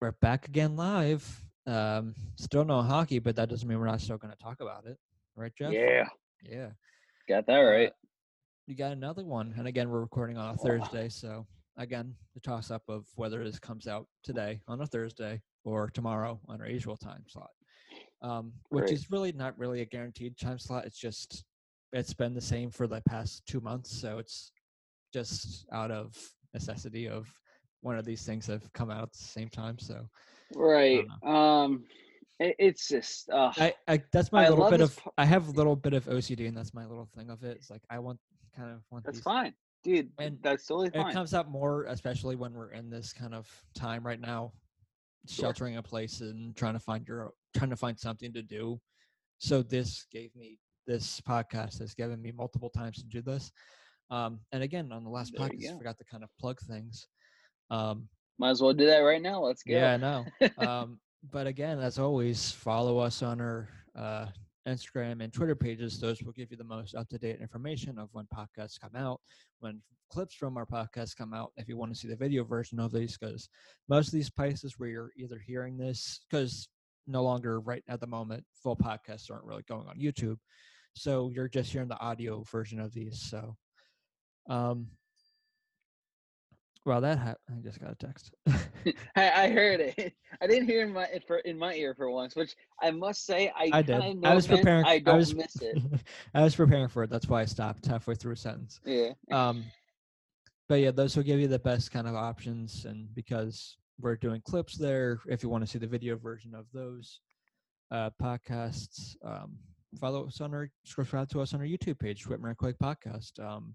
we're back again live. Um, still no hockey, but that doesn't mean we're not still going to talk about it, right, Jeff? Yeah, Yeah. got that right. Uh, we got another one, and again, we're recording on a Thursday, so again, the toss up of whether this comes out today on a Thursday or tomorrow on our usual time slot, um, which Great. is really not really a guaranteed time slot. It's just it's been the same for the past two months, so it's just out of necessity of one of these things have come out at the same time. So Right. Um, it, it's just. Uh, I, I that's my I little bit of I have a little bit of OCD, and that's my little thing of it. It's like I want kind of want that's these fine, dude. And that's totally It comes up more, especially when we're in this kind of time right now, Sure. sheltering in place and trying to find your trying to find something to do. So this gave me this podcast has given me multiple times to do this. Um, and again, on the last There podcast, I forgot to kind of plug things. Um, Might as well do that right now. Let's go. yeah, I know. um, but again, as always, follow us on our uh, Instagram and Twitter pages. Those will give you the most up to date information of when podcasts come out, when clips from our podcasts come out. If you want to see the video version of these, because most of these places where you're either hearing this, because no longer right at the moment, full podcasts aren't really going on YouTube. So you're just hearing the audio version of these. So, um, well, that ha- I just got a text. I, I heard it. I didn't hear in my for in my ear for once, which I must say I, I did. I was offense, preparing. I don't was, miss it. I was preparing for it. That's why I stopped halfway through a sentence. Yeah. Um, but yeah, those will give you the best kind of options, and because we're doing clips there, if you want to see the video version of those uh, podcasts, um, follow us on our subscribe to us on our YouTube page, Whitmer Quake Podcast. Um,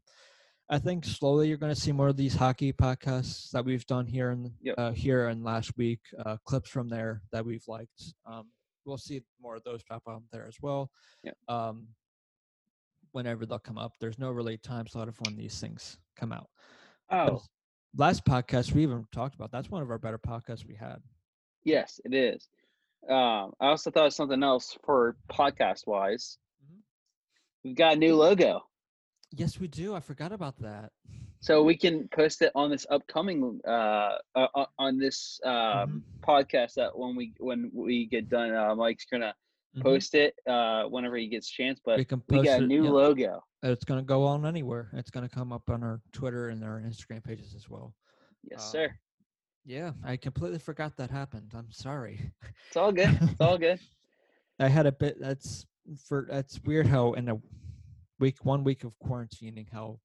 I think slowly you're going to see more of these hockey podcasts that we've done here and Yep. uh, here and last week. Uh, clips from there that we've liked. Um, we'll see more of those pop up there as well. Yep. Um, whenever they'll come up, there's no really time slot of when these things come out. Oh, Because Last podcast we even talked about. That's one of our better podcasts we had. yes, it is. Um, I also thought of something else for podcast wise. Mhm. We've got a new logo. Yes, we do. I forgot about that. So we can post it on this upcoming uh, uh uh, on this um Mhm. podcast that when we when we get done uh Mike's gonna Mhm. post it uh whenever he gets a chance but we can we got a it, new yeah. logo. It's going to go on anywhere. It's going to come up on our Twitter and our Instagram pages as well. Yes, Um, sir. Yeah, I completely forgot that happened. I'm sorry. It's all good. It's all good. I had a bit. That's for. That's weird how in a week, one week of quarantining, how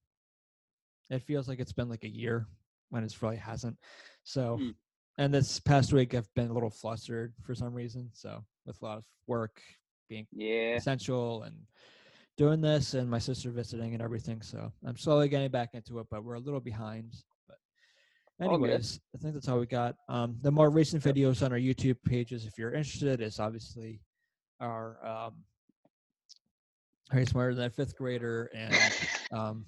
it feels like it's been like a year when it really hasn't. So, Hmm. and this past week I've been a little flustered for some reason. So, with a lot of work being Yeah. essential and doing this, and my sister visiting and everything. So, I'm slowly getting back into it, but we're a little behind. But, anyways, I think that's all we got. Um, the more recent videos on our YouTube pages, if you're interested, is obviously our um, Harry Smarter Than that Fifth Grader and um,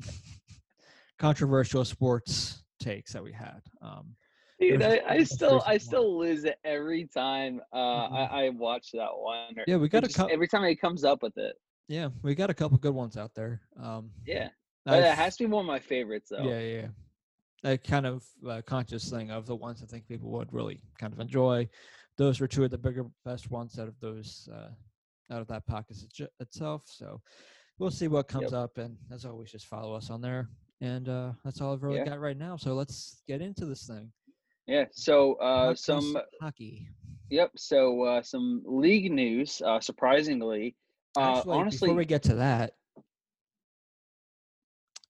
controversial sports takes that we had. Um, Dude, I, I still I still lose it every time uh Mhm. I, I watch that one. yeah, we got a couple. every time it comes up with it. Yeah, we got a couple good ones out there. Um, Yeah. But it has to be one of my favorites though. Yeah, yeah. yeah. A kind of uh, conscious thing of the ones I think people would really kind of enjoy. Those were two of the bigger, best ones out of those, uh, out of that podcast itself. So we'll see what comes Yep. up, and as always, just follow us on there. And uh, that's all I've really Yeah. got right now. So let's get into this thing. Yeah. So uh some hockey. yep, so uh some league news, uh surprisingly. Uh Actually, honestly before we get to that,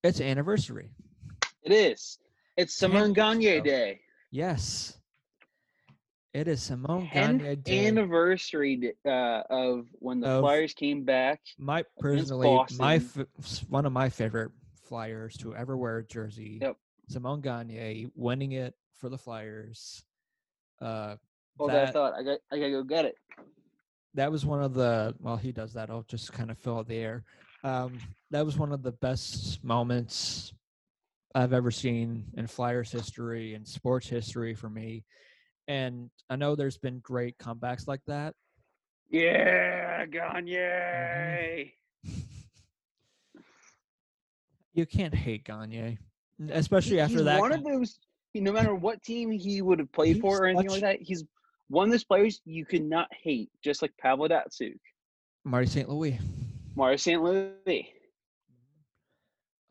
it's anniversary. it is. It's Ten Simon Gagne ago. Day. Yes, it is Simon 10th Gagne Day. anniversary uh, of when the Of- Flyers came back. my personally my one of my favorite flyers to ever wear a jersey Yep. simon gagne winning it for the flyers uh Hold that that, thought. I got I gotta go get it. that was one of the well he does that i'll just kind of fill out the air um that was one of the best moments i've ever seen in flyers history and sports history for me and i know there's been great comebacks like that Yeah, Gagne. you can't hate gagne especially after he's that one of those no matter what team he would have played He's for or anything such- like that, he's one of those players you could not hate, just like Pavel Datsyuk, Marty St. Louis. Marty St. Louis.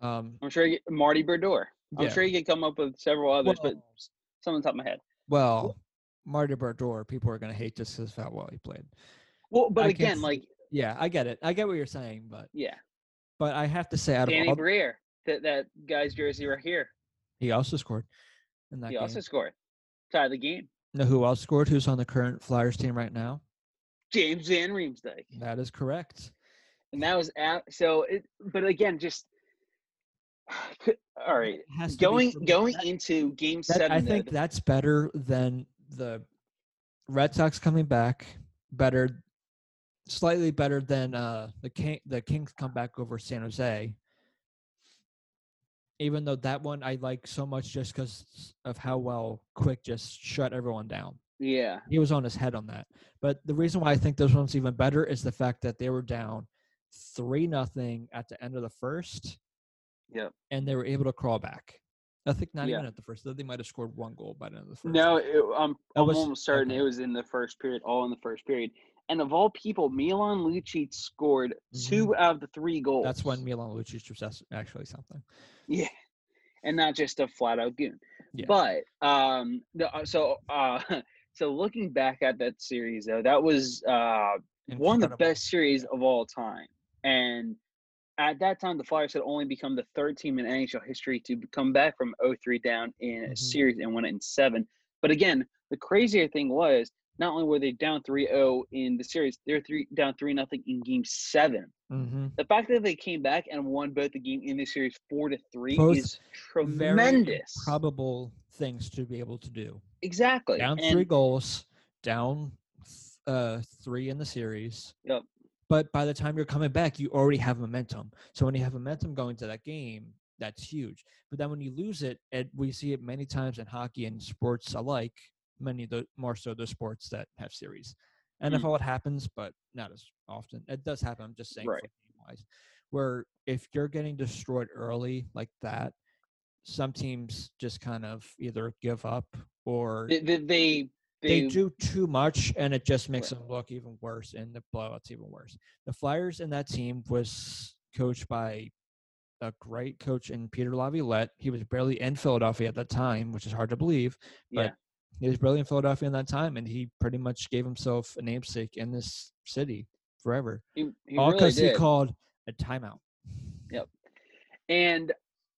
Um, I'm sure you get Marty Brodeur. I'm Yeah. sure you could come up with several others, but some on the top of my head. well, Marty Brodeur, people are gonna hate just because of how well he played. Well, but I again, like Yeah, I get it. I get what you're saying, but yeah, but I have to say, out of Danny all, Briere, that that guy's jersey right here. he also scored in that He game. also scored. Tied the game. know who else scored? Who's on the current Flyers team right now? James Van Riemsdyk. That is correct. And that was at so it but again just all right. It has to be Going going That- into game that- seven I think that's better than the Red Sox coming back. Better, slightly better than uh, the King. The Kings come back over San Jose. Even though that one I like so much just because of how well Quick just shut everyone down. yeah. He was on his head on that. But the reason why I think this one's even better is the fact that they were down three nothing at the end of the first, Yep. and they were able to crawl back. I think not Yeah. even at the first. They might have scored one goal by the end of the first. No, it, I'm, I'm was- almost certain okay. it was in the first period, all in the first period. And of all people, Milan Lucic scored two out of the three goals. Mm-hmm. That's when Milan Lucic was actually something. Yeah, and not just a flat out goon. Yeah. But um, uh, so uh, so looking back at that series though, that was uh one of the best series of all time. And at that time, the Flyers had only become the third team in NHL history to come back from 0-3 down in a Mhm. series and win it in seven. But again, the crazier thing was not only were they down 3-0 in the series, they were three down three nothing in Game Seven. Mhm. The fact that they came back and won both the game in the series four to three Both is tremendous. improbable things to be able to do. exactly. Down and, three goals, down uh, three in the series. Yep. But by the time you're coming back, you already have momentum. So when you have momentum going to that game, that's huge. But then when you lose it, and we see it many times in hockey and sports alike, many of the more so the sports that have series. Mm. NFL it happens, but not as often. It does happen. I'm just saying Right. wise. Where if you're getting destroyed early like that, some teams just kind of either give up or They, they, they, do too much and it just makes Right. them look even worse and the blowouts even worse. The Flyers in that team was coached by a great coach in Peter Laviolette. He was barely in Philadelphia at that time, which is hard to believe. yeah. But he was barely in Philadelphia in that time and he pretty much gave himself a namesake in this city forever. He, he All really because he called a timeout. Yep. And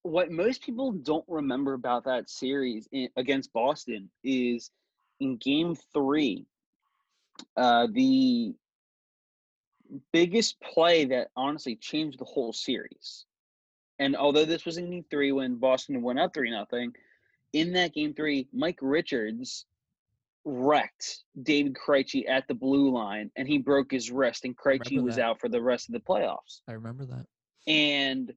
what most people don't remember about that series in, against Boston is in game three, uh, the biggest play that honestly changed the whole series. And although this was in game three when Boston went up 3 nothing, in that game three, Mike Richards wrecked David Krejci at the blue line and he broke his wrist and Krejci was out for the rest of the playoffs I remember that. and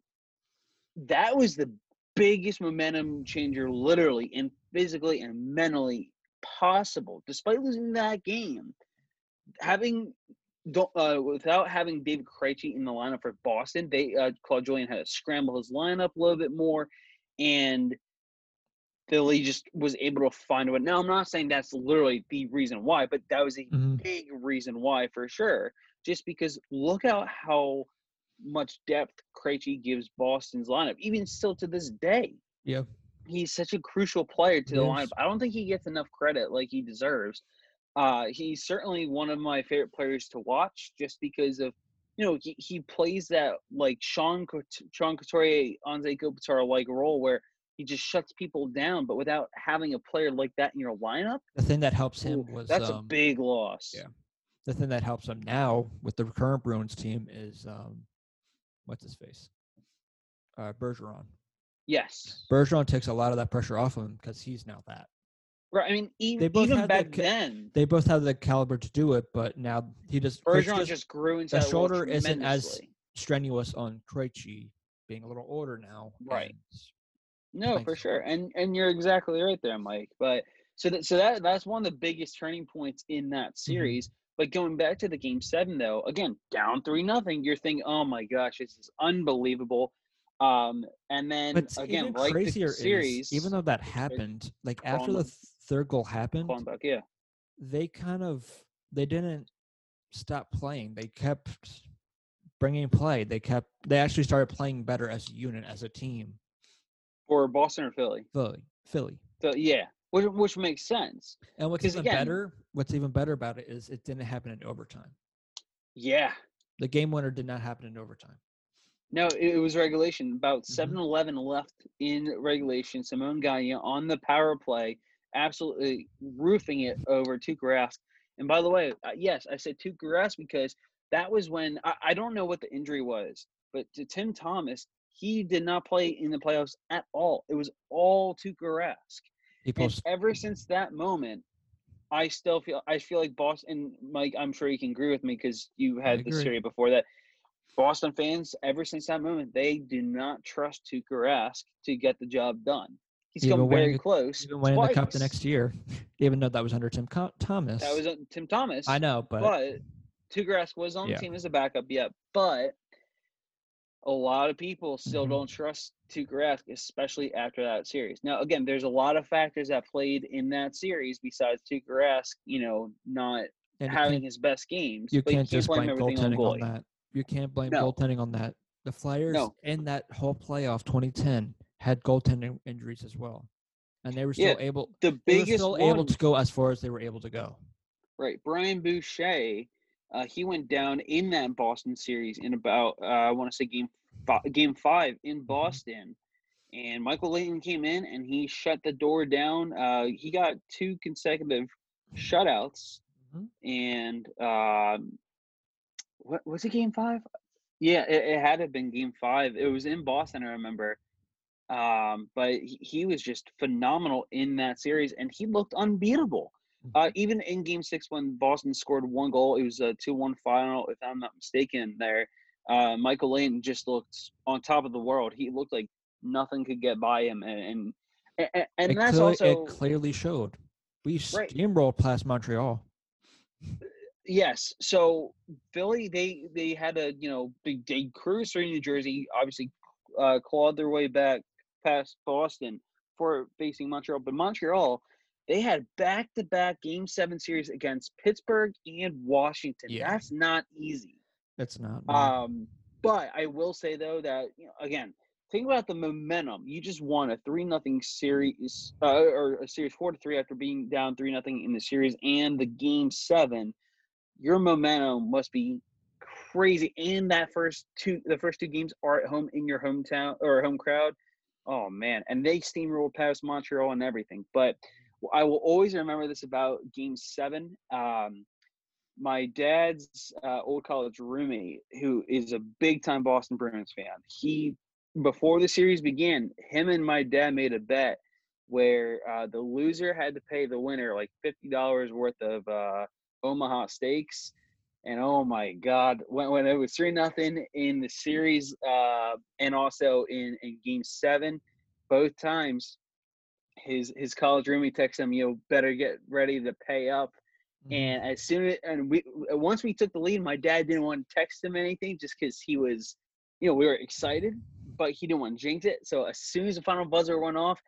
that was the biggest momentum changer literally and physically and mentally possible despite losing that game having uh, without having David Krejci in the lineup for Boston, they uh, Claude Julien had to scramble his lineup a little bit more, and Philly just was able to find a way. Now, I'm not saying that's literally the reason why, but that was a Mhm. big reason why for sure. Just because look out how much depth Krejci gives Boston's lineup, even still to this day. Yeah. He's such a crucial player to the is. lineup. I don't think he gets enough credit like he deserves. Uh, he's certainly one of my favorite players to watch, just because of you know he, he plays that like Sean Sean Couturier, Anze Kopitar like role where he just shuts people down, but without having a player like that in your lineup, The thing that helps him ooh, was that's um, a big loss. yeah. the thing that helps him now with the current Bruins team is um, what's his face, uh, Bergeron. Yes. Bergeron takes a lot of that pressure off of him because he's now that. Right. I mean, even, They both even the back ca- then, They both have the caliber to do it, but now he just Bergeron just just grew into the shoulder isn't as strenuous on Krejci being a little older now. Right. No, for so. sure, and and you're exactly right there, Mike. But so that so that that's one of the biggest turning points in that Mm-hmm. series. But going back to the game seven, though, again down three nothing, you're thinking, oh my gosh, this is unbelievable. Um, and then But again, even like crazier the series, is even though that happened, like after the third goal happened, yeah, they kind of they didn't stop playing. They kept bringing play. They kept they actually started playing better as a unit, as a team. or Boston or Philly. Philly, Philly. So yeah, which which makes sense. And what's even again- better, what's even better about it is it didn't happen in overtime. Yeah. The game winner did not happen in overtime. No, it, was regulation. About Mhm. 7 11 left in regulation. Simon Gagne on the power play, absolutely roofing it over Tuukka Rask. And by the way, yes, I said Tuukka Rask because that was when I, I don't know what the injury was, but to Tim Thomas, he did not play in the playoffs at all. It was all Tuukka Rask. He And ever since that moment, I still feel I feel like Boston. Mike, I'm sure you can agree with me because you had the series before that. Boston fans, ever since that moment, they do not trust Tuukka to get the job done. He's come very the- close. even winning the cup the next year, even though that was under Tim Thomas. That was uh, Tim Thomas. I know, but, but Tuukka was on Yeah. the team as a backup, yeah. But a lot of people still Mhm. don't trust Tuukka especially after that series. Now, again, there's a lot of factors that played in that series besides Tuukka you know, not and having his best games. you can't just blame everything on on that. You can't blame No. goaltending on that. The Flyers No. in that whole playoff 2010 had goaltending injuries as well, and they were still Yeah, able. The They were biggest still one, able to go as far as they were able to go. right? Brian Boucher, uh, he went down in that Boston series in about uh, I want to say game fi- game five Mm-hmm. in Boston, and Michael Leighton came in and he shut the door down. Uh, he got two consecutive shutouts, Mhm. and um, what was it? Game five? Yeah, it, it had to have been game five. It was in Boston, I remember. Um, but he, he was just phenomenal in that series, and he looked unbeatable. Uh, even in Game Six, when Boston scored one goal, it was a two-one final, if I'm not mistaken. There, uh, Michael Lane just looked on top of the world. He looked like nothing could get by him, and and, and, and that's clearly, also it clearly showed. We Right. steamrolled past Montreal. yes. So Philly, they they had a you know they, they cruised through New Jersey, obviously uh, clawed their way back past Boston for facing Montreal, but Montreal. They had back-to-back Game Seven series against Pittsburgh and Washington. Yeah. That's not easy. It's not. no. Um, but I will say though that you know, again, think about the momentum. You just won a three nothing series, uh, or a series four to three after being down three nothing in the series, and the game seven. Your momentum must be crazy. And that first two, the first two games are at home in your hometown or home crowd. Oh man, and they steamrolled past Montreal and everything. But I will always remember this about Game Seven. Um, my dad's uh, old college roommate, who is a big time Boston Bruins fan, he before the series began, him and my dad made a bet where uh, the loser had to pay the winner like fifty dollars worth of uh, Omaha steaks. And oh my God, when, when it was three nothing in the series, uh, and also in, in Game Seven, both times, his his college roommate texted him, "You know, better get ready to pay up." Mhm. And as soon as and we once we took the lead, my dad didn't want to text him anything just because he was, you know, we were excited, but he didn't want to jinx it. So as soon as the final buzzer went off,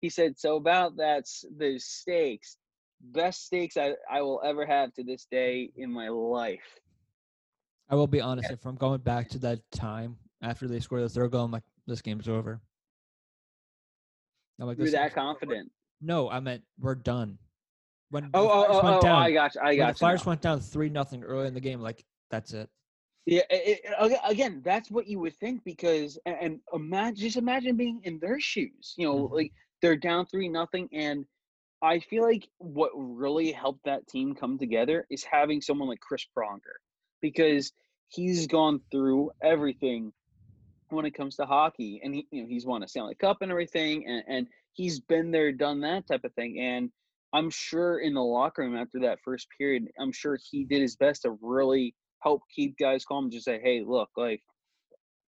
he said, "So about that's the steaks, best steaks I, I will ever have to this day in my life." I will be honest. If I'm going back to that time after they scored the third goal, I'm like, this game's over. I'm like, You're that game's over. confident. No, I meant we're done. When Oh, oh, oh, oh, down, I got you. I got the. Flyers went down three nothing early in the game, like that's it. Yeah, it, it- again, that's what you would think because, and, and imagine, just imagine being in their shoes. You know, Mhm. like they're down three nothing, and I feel like what really helped that team come together is having someone like Chris Pronger, because he's gone through everything when it comes to hockey, and he, you know, he's won a Stanley Cup and everything, and, and he's been there, done that type of thing, and I'm sure in the locker room after that first period, I'm sure he did his best to really help keep guys calm. And just say, hey, look, like,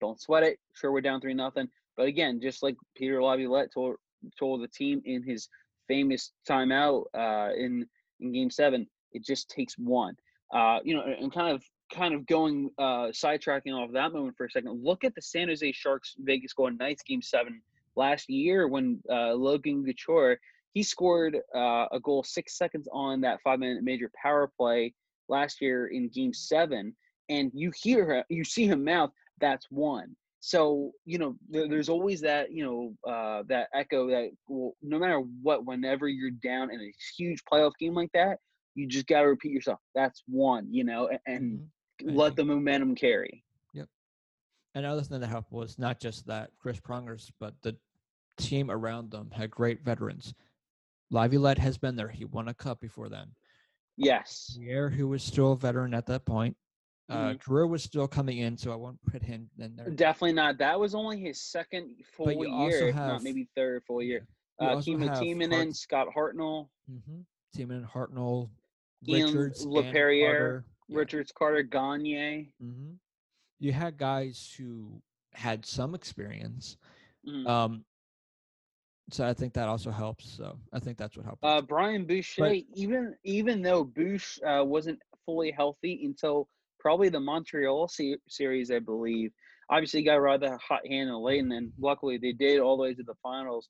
don't sweat it. Sure, we're down three nothing, but again, just like Peter Laviolette told told the team in his famous timeout uh, in in Game Seven, it just takes one. Uh, you know, and kind of kind of going uh sidetracking off that moment for a second, look at the San Jose Sharks Vegas Golden Knights game seven last year when uh, Logan Couture he scored uh, a goal six seconds on that five minute major power play last year in game seven and you hear her you see him mouth that's one so you know there, there's always that you know uh, that echo that well, no matter what whenever you're down in a huge playoff game like that you just got to repeat yourself that's one you know and, and Mhm. Let the momentum carry yep Another thing that helped was not just that Chris Prongers, but the team around them had great veterans. Laviolette has been there. He won a cup before then. yes Pierre, who was still a veteran at that point. Uh, Mhm. Drew was still coming in, so I won't put him in there. definitely not that was only his second full year have- not maybe third full year You uh Kimmo Hart- Scott Hartnell Mm-hmm. Timonen, Hartnell, Ian Richards, and LaPerriere, Carter. Yeah. Richards Carter Gagne hmm You had guys who had some experience. Mhm. Um, so I think that also helps. So I think that's what helped. Uh, Brian Boucher, even even though Bouche uh, wasn't fully healthy until probably the Montreal se- series, I believe. Obviously, got rather hot hand and late, and then luckily they did all the way to the finals.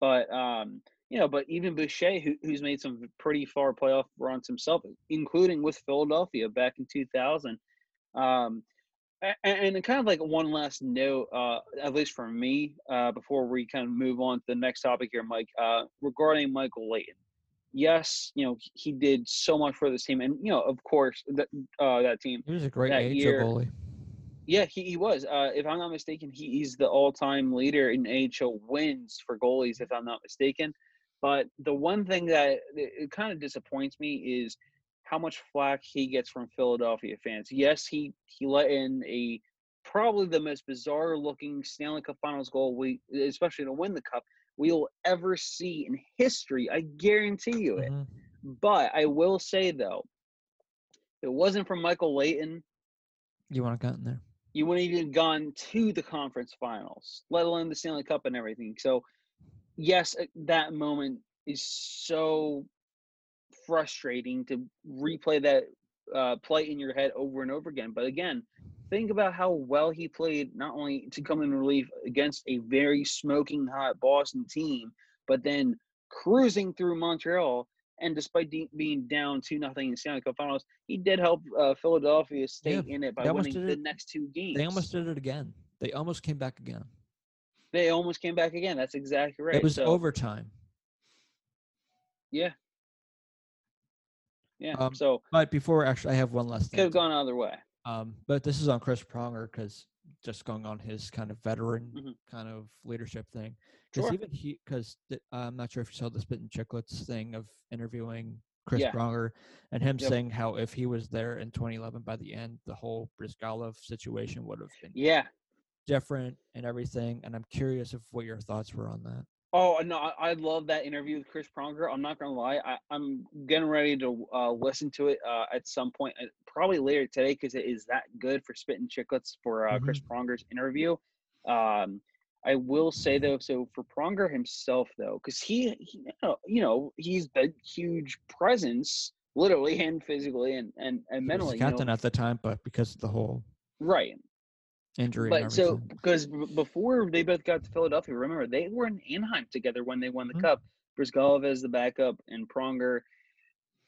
But um, you know, but even Boucher, who, who's made some pretty far playoff runs himself, including with Philadelphia back in 2000. Um, and, and kind of like one last note, uh, at least for me, uh, before we kind of move on to the next topic here, Mike, uh, regarding Michael Leighton. Yes, you know he did so much for this team, and you know, of course, that uh, that team. he was a great AHL year- goalie. Yeah, he, he was. Uh, if I'm not mistaken, he, he's the all-time leader in AHL wins for goalies, if I'm not mistaken. But the one thing that it, kind of disappoints me is how much flack he gets from Philadelphia fans. Yes, he he let in a probably the most bizarre-looking Stanley Cup Finals goal we, especially to win the cup, we will ever see in history. I guarantee you it. Mhm. But I will say though, if it wasn't for Michael Leighton You want to get in there? you wouldn't even gone to the conference finals, let alone the Stanley Cup and everything. So, yes, uh, that moment is so frustrating to replay that uh, play in your head over and over again. But again, think about how well he played, not only to come in relief against a very smoking hot Boston team, but then cruising through Montreal. And despite de- being down two nothing in the Stanley Cup Finals, he did help uh, Philadelphia stay Yeah, in it by winning the it- next two games. They almost did it again. They almost came back again. They almost came back again. That's exactly right. It was So, overtime. Yeah. Yeah. Um, so But before, actually, I have one last thing. could have gone either way. Um, but this is on Chris Pronger because just going on his kind of veteran Mhm. kind of leadership thing. Because Sure. even he, because I'm not sure if you saw the Spittin' Chiclets thing of interviewing Chris Yeah. Pronger and him Yep. saying how if he was there in 2011 by the end, the whole Bryzgalov situation would have been Yeah. different and everything. And I'm curious of what your thoughts were on that. Oh no, I, I love that interview with Chris Pronger. I'm not gonna lie, I, I'm getting ready to uh, listen to it uh, at some point, uh, probably later today, because it is that good for Spittin' Chiclets for uh, Chris Pronger's interview. Um, I will say though, so for Pronger himself though, because he, he, you know, he's the huge presence, literally and physically and and, and He was mentally. you know, captain at the time, but because of the whole right. Injury But so because before they both got to Philadelphia, remember they were in Anaheim together when they won the Mhm. cup. Bryzgalov as the backup and Pronger.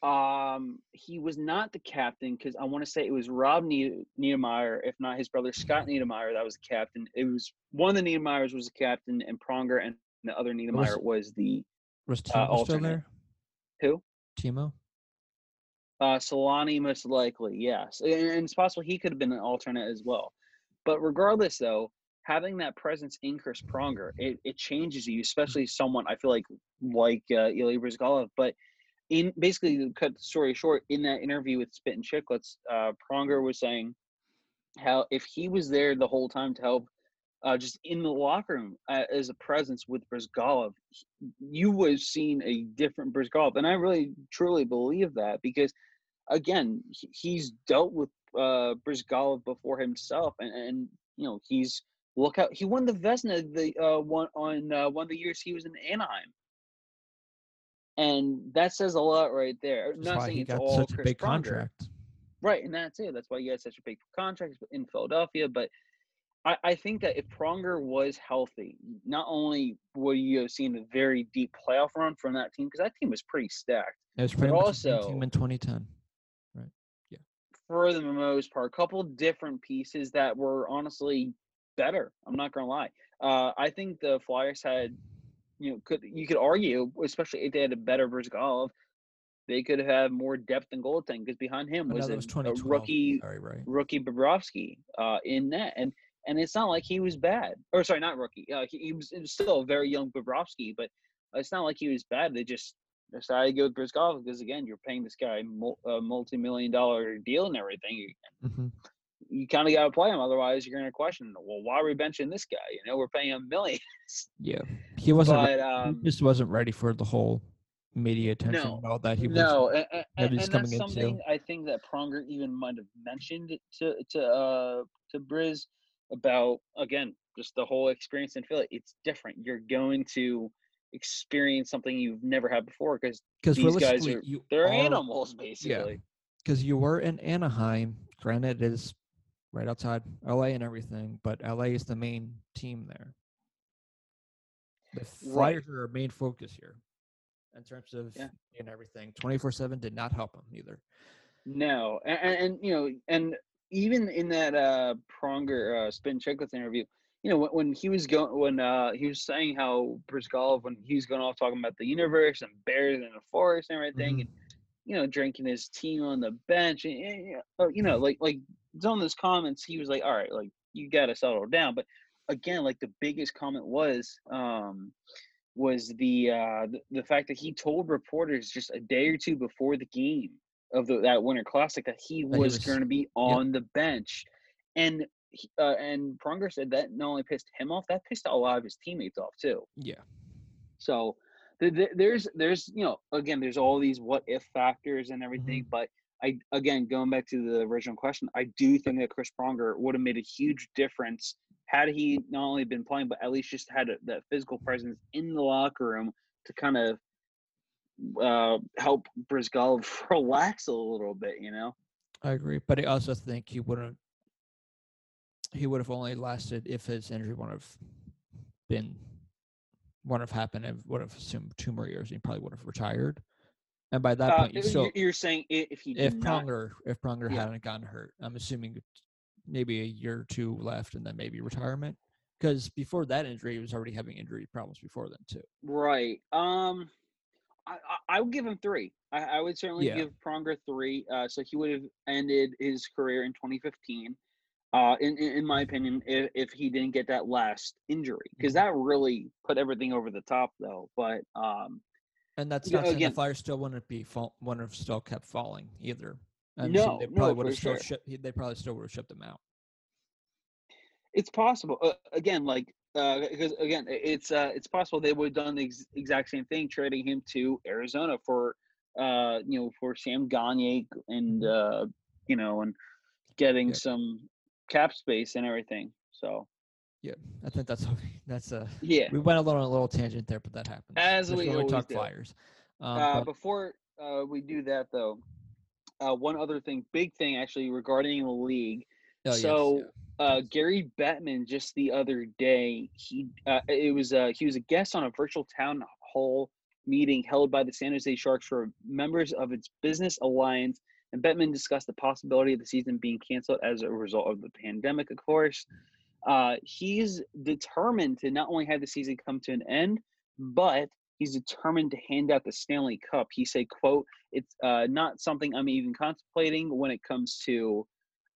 Um, he was not the captain because I want to say it was Rob Nied- Niedermayer, if not his brother Scott Niedermayer, that was the captain. It was one of the Niedermayers was the captain, and Pronger and the other Niedermayer was the was uh, Timo still there? who? Timo? Uh, Selanne most likely, yes, and, and it's possible he could have been an alternate as well. But regardless, though, having that presence in Chris Pronger, it, it changes you, especially someone I feel like like uh, Ilya Bryzgalov. But in basically to cut the story short, in that interview with Spittin' Chiclets, uh, Pronger was saying how if he was there the whole time to help. Uh, just in the locker room uh, as a presence with Bryzgalov, you would have seen a different Bryzgalov, and I really truly believe that because again, he's dealt with uh Bryzgalov before himself, and, and you know he's look out. He won the Vezina the uh one on uh, one of the years he was in Anaheim, and that says a lot right there. That's Not saying he it's got all such a Chris big Pronger. contract. Right, and that's it. That's why you had such a big contract in Philadelphia. But I, I think that if Pronger was healthy, not only would you have seen a very deep playoff run from that team because that team was pretty stacked. It was pretty But much also- team in 2010. For the most part, a couple different pieces that were honestly better. I'm not gonna lie. Uh, I think the Flyers had, you know, could you could argue, especially if they had a better Bryzgalov, they could have more depth in goaltending because behind him was, a, was a rookie Sorry, right. rookie Bobrovsky uh, in net, and and it's not like he was bad. Or sorry, not rookie. Uh, he, he was, it was still a very young Bobrovsky, but it's not like he was bad. They just decided to go with Bryzgalov because again, you're paying this guy a multi-million dollar deal and everything. You, hmm you kind of got to play him, otherwise you're going to question, well, why are we benching this guy? You know, we're paying him millions. Yeah, he wasn't. but um, he just wasn't ready for the whole media attention No. and all that. He was. no, and, and, and that's coming into. something I think that Pronger even might have mentioned to to uh to Briz about again just the whole experience in Philly. It's different. You're going to experience something you've never had before because these guys are- you they're are, animals basically. Because you were in Anaheim. Granted, it is right outside LA and everything, but LA is the main team there. The Right. Flyers are our main focus here, in terms of Yeah. and everything. Twenty four seven did not help them either. No, and, and, and you know, and even in that uh Pronger uh, Spin Chiclets interview, you know, when, when he was going, when uh he was saying how Bryzgalov, when he was going off talking about the universe and bears in the forest and everything, Mhm. and you know, drinking his tea on the bench, and, and, you know, like like some of those comments, he was like, all right, like you got to settle down, but again, like the biggest comment was, um was the uh the, the fact that he told reporters just a day or two before the game of the, that winter classic that he was, was- going to be on the bench. And he- uh, and Pronger said that not only pissed him off that pissed a lot of his teammates off too Yeah, so th- th- there's there's you know again there's all these what if factors and everything Mm-hmm. but I again going back to the original question I do think that Chris Pronger would have made a huge difference had he not only been playing but at least just had a, that physical presence in the locker room to kind of uh, help Bryzgalov relax a little bit, you know. I agree, but I also think he wouldn't. He would have only lasted if his injury would have been, would have happened and would have assumed two more years. He probably would have retired, and by that Uh, point, you still you're, saying if he if not, Pronger if Pronger Yeah. hadn't gotten hurt, I'm assuming maybe a year or two left, and then maybe retirement. Because before that injury, he was already having injury problems before then too. right? Um, I, I I would give him three. I, I would certainly Yeah. give Pronger three. Uh, so he would have ended his career in 2015. Uh, in, in my opinion, if, if he didn't get that last injury, because Mhm. that really put everything over the top, though. But um, And that's not saying again- the Flyers still wouldn't be fall, wouldn't have still kept falling either. I'm No, they no, probably would have still sure. shipped. They probably still would have shipped him out. It's possible. Uh, again, like uh, because again, it's uh, it's possible they would have done the ex- exact same thing, trading him to Arizona for uh, you know, for Sam Gagne and uh, you know, and getting Yep. some cap space and everything. So yeah, I think that's that's a. yeah. We went a little on a little tangent there, but that happens. As we we talk do. Flyers. Um, Uh, but- before uh, we do that, though, uh, one other thing, big thing actually regarding the league. oh, yes, so yeah. uh, Gary Bettman just the other day, he uh, it was uh, he was a guest on a virtual town hall meeting held by the San Jose Sharks for members of its business alliance. And Bettman discussed the possibility of the season being canceled as a result of the pandemic, of course. Uh, he's determined to not only have the season come to an end, but he's determined to hand out the Stanley Cup. He said, "quote It's uh, not something I'm even contemplating when it comes to."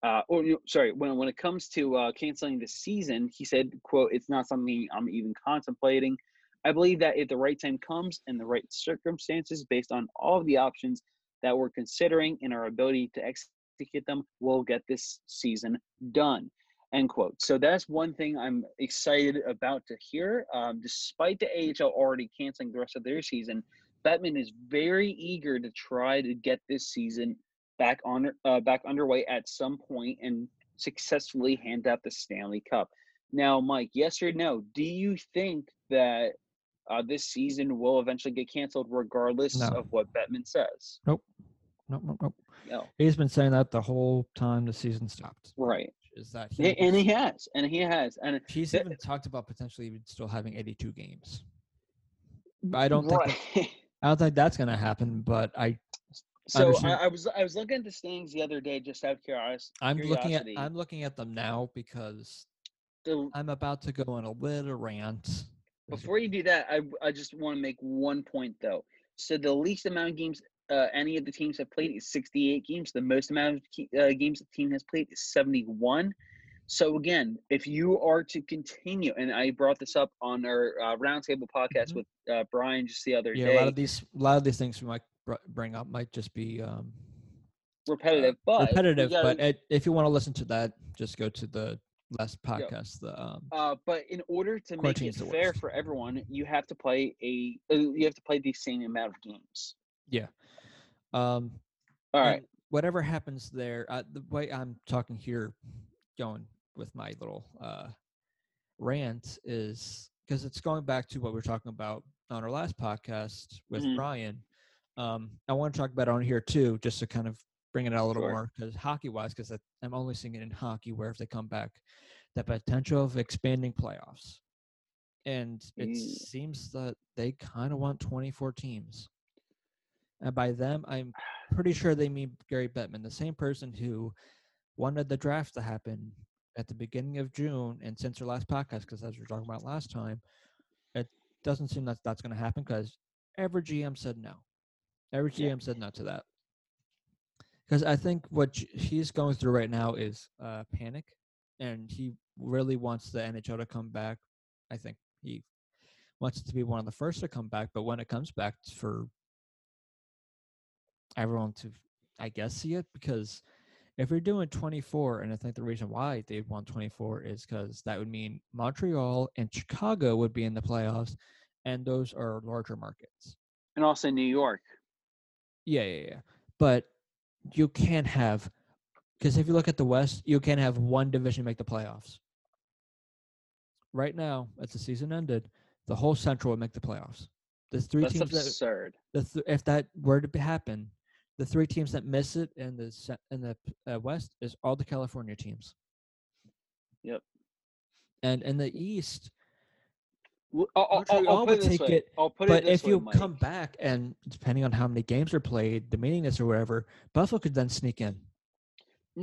uh, or sorry, when when it comes to uh, canceling the season, he said, "quote It's not something I'm even contemplating. I believe that if the right time comes and the right circumstances, based on all of the options that we're considering and our ability to execute them, we'll get this season done." End quote. So that's one thing I'm excited about to hear. Um, despite the AHL already canceling the rest of their season, Bettman is very eager to try to get this season back on uh, back underway at some point and successfully hand out the Stanley Cup. Now, Mike, yes or no? Do you think that uh, this season will eventually get canceled, regardless No. of what Bettman says? Nope, nope, nope. Nope. No. He's been saying that the whole time the season stopped. Right. Is that He- he? and he has, and he has, and he's th- even talked about potentially even still having 82 games. I don't think that- I don't think that's gonna happen. But I so. I, I was I was looking at the standings the other day just out of curios- I'm looking at. I'm looking at them now because The- I'm about to go on a little rant. Is- before you do that, I I just want to make one point though. So the least amount of games uh, any of the teams have played is 68 games. The most amount of uh, games the team has played is 71. So again, if you are to continue, and I brought this up on our uh, roundtable podcast Mhm. with uh, Brian just the other yeah, day, a lot of these a lot of these things we might br- bring up might just be um, repetitive, but repetitive. gotta- But it, if you want to listen to that, just go to the last podcast. The um, Uh, but in order to make it fair worst. for everyone, you have to play a uh, you have to play the same amount of games. Yeah. Um, All right. whatever happens there, uh, the way I'm talking here, going with my little uh, rant is because it's going back to what we were talking about on our last podcast with Mhm. Brian. Um, I want to talk about it on here too, just to kind of bring it out a little Sure. more because hockey wise, because I'm only seeing it in hockey where if they come back, the potential of expanding playoffs. And it Mm. seems that they kind of want 24 teams. And by them, I'm pretty sure they mean Gary Bettman, the same person who wanted the draft to happen at the beginning of June. And since our last podcast, because as we were talking about last time, it doesn't seem that that's going to happen because every GM said no. Every Yeah. GM said no to that. Because I think what he's going through right now is uh, panic, and he really wants the NHL to come back. I think he wants it to be one of the first to come back, but when it comes back for everyone to, I guess, see it because if you're doing 24, and I think the reason why they would want 24 is because that would mean Montreal and Chicago would be in the playoffs, and those are larger markets. And also New York. Yeah, yeah, yeah. But you can't have because if you look at the West, you can't have one division make the playoffs. Right now, as the season ended, the whole Central would make the playoffs. The three That's teams that absurd. the th- if that were to happen, the three teams that miss it in the in the uh, West is all the California teams. Yep. And in the East, I'll, I'll- I'll, Montreal I'll would put it this take way. it, but it if way, you Mike. come back and depending on how many games are played, the meaningless or whatever, Buffalo could then sneak in.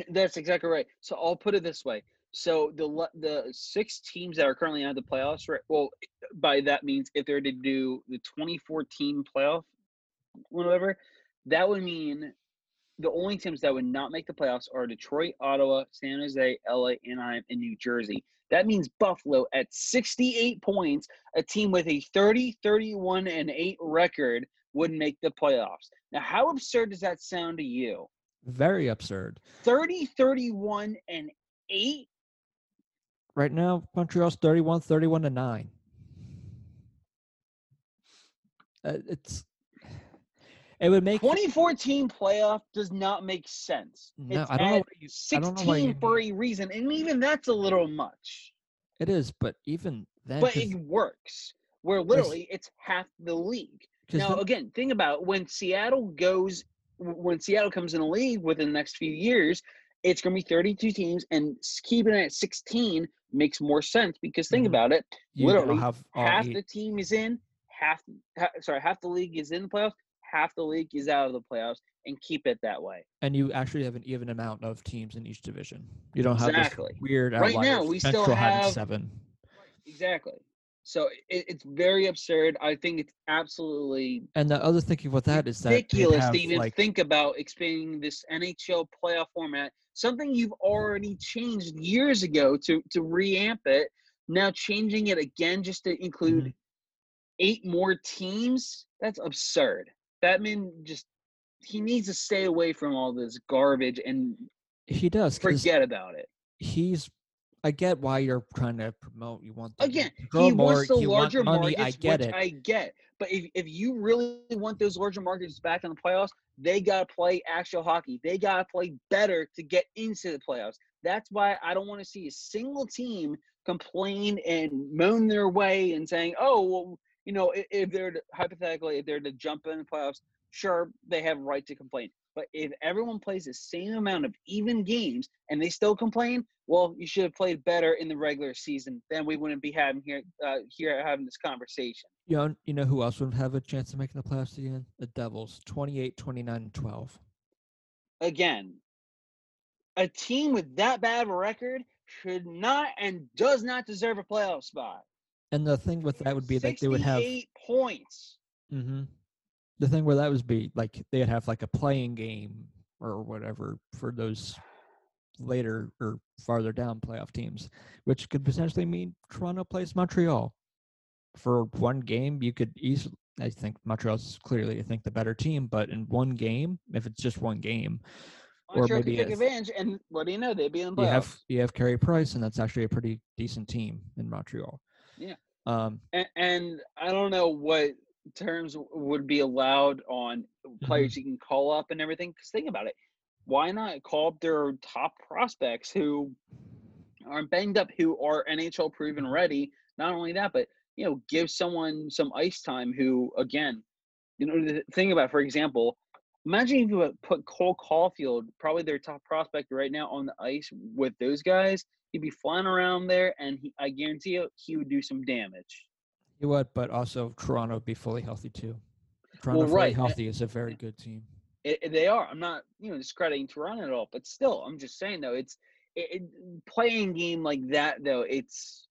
That's exactly right. So I'll put it this way. So the the six teams that are currently out of the playoffs, right? Well, by that means if they're to do the 2014 playoff, whatever, that would mean the only teams that would not make the playoffs are Detroit, Ottawa, San Jose, LA, Anaheim, and New Jersey. That means Buffalo at 68 points, a team with a 30, 31, and 8 record would make the playoffs. Now, how absurd does that sound to you? Very absurd. 30, 31, and 8? Right now, Montreal's 31, 31 and 9. Uh, it's it would make 2014 playoff does not make sense. No, it's I don't know you- I don't know why 16 for a reason, and even that's a little much. it is, but even then, But it works. Where literally it's half the league. Now then- again, think about when Seattle goes when Seattle comes in the league within the next few years, it's going to be 32 teams, and keeping it at 16 makes more sense because think Mhm. about it. you literally, have half eight- the team is in, half ha, sorry, half the league is in the playoffs, half the league is out of the playoffs, and keep it that way. and you actually have an even amount of teams in each division. You don't have Exactly. weird Right now, we still Central having have- seven. Exactly. So it, it's very absurd. I think it's absolutely And the other thinking with that is that ridiculous have, to even like, think about expanding this NHL playoff format. Something you've already changed years ago to to reamp it. Now changing it again just to include Mhm. eight more teams. That's absurd. Bettman just he needs to stay away from all this garbage and he does forget about it. he's. I get why you're trying to promote. You want the Again, he more. wants the want larger money. markets, I get it. I get. But if, if you really want those larger markets back in the playoffs, they got to play actual hockey. They got to play better to get into the playoffs. That's why I don't want to see a single team complain and moan their way and saying, "Oh, well, you know, if, if they're to, hypothetically if they're to jump in the playoffs, sure they have a right to complain. But if everyone plays the same amount of even games and they still complain, well, you should have played better in the regular season. Then we wouldn't be having here uh, here having this conversation. You know, you know who else would have a chance of making the playoffs again? The Devils, 28, 29, and 12. Again, a team with that bad of a record should not and does not deserve a playoff spot. And the thing with that would be that they would have eight points. Mm-hmm. The thing where that would be like they'd have like a playing game or whatever for those later or farther down playoff teams, which could potentially mean Toronto plays Montreal for one game. You could easily, I think Montreal's clearly, I think, the better team, but in one game, if it's just one game, Montreal or maybe take advantage, and what do you know? They'd be in the playoffs. You have you have Carey Price, and that's actually a pretty decent team in Montreal. Yeah. Um, and, and I don't know what terms would be allowed on players mm-hmm. you can call up and everything. Because think about it, why not call up their top prospects who are banged up, who are NHL proven ready? Not only that, but you know, give someone some ice time. Who again, you know, the thing about, for example, imagine if you put Cole Caufield, probably their top prospect right now, on the ice with those guys. He'd be flying around there, and he, I guarantee you, he would do some damage. He would, but also Toronto would be fully healthy too. Toronto well, right. fully healthy eh, is a very eh, good team. It, it, they are. I'm not, you know, discrediting Toronto at all, but still, I'm just saying though, it's it, playing game like that though. It's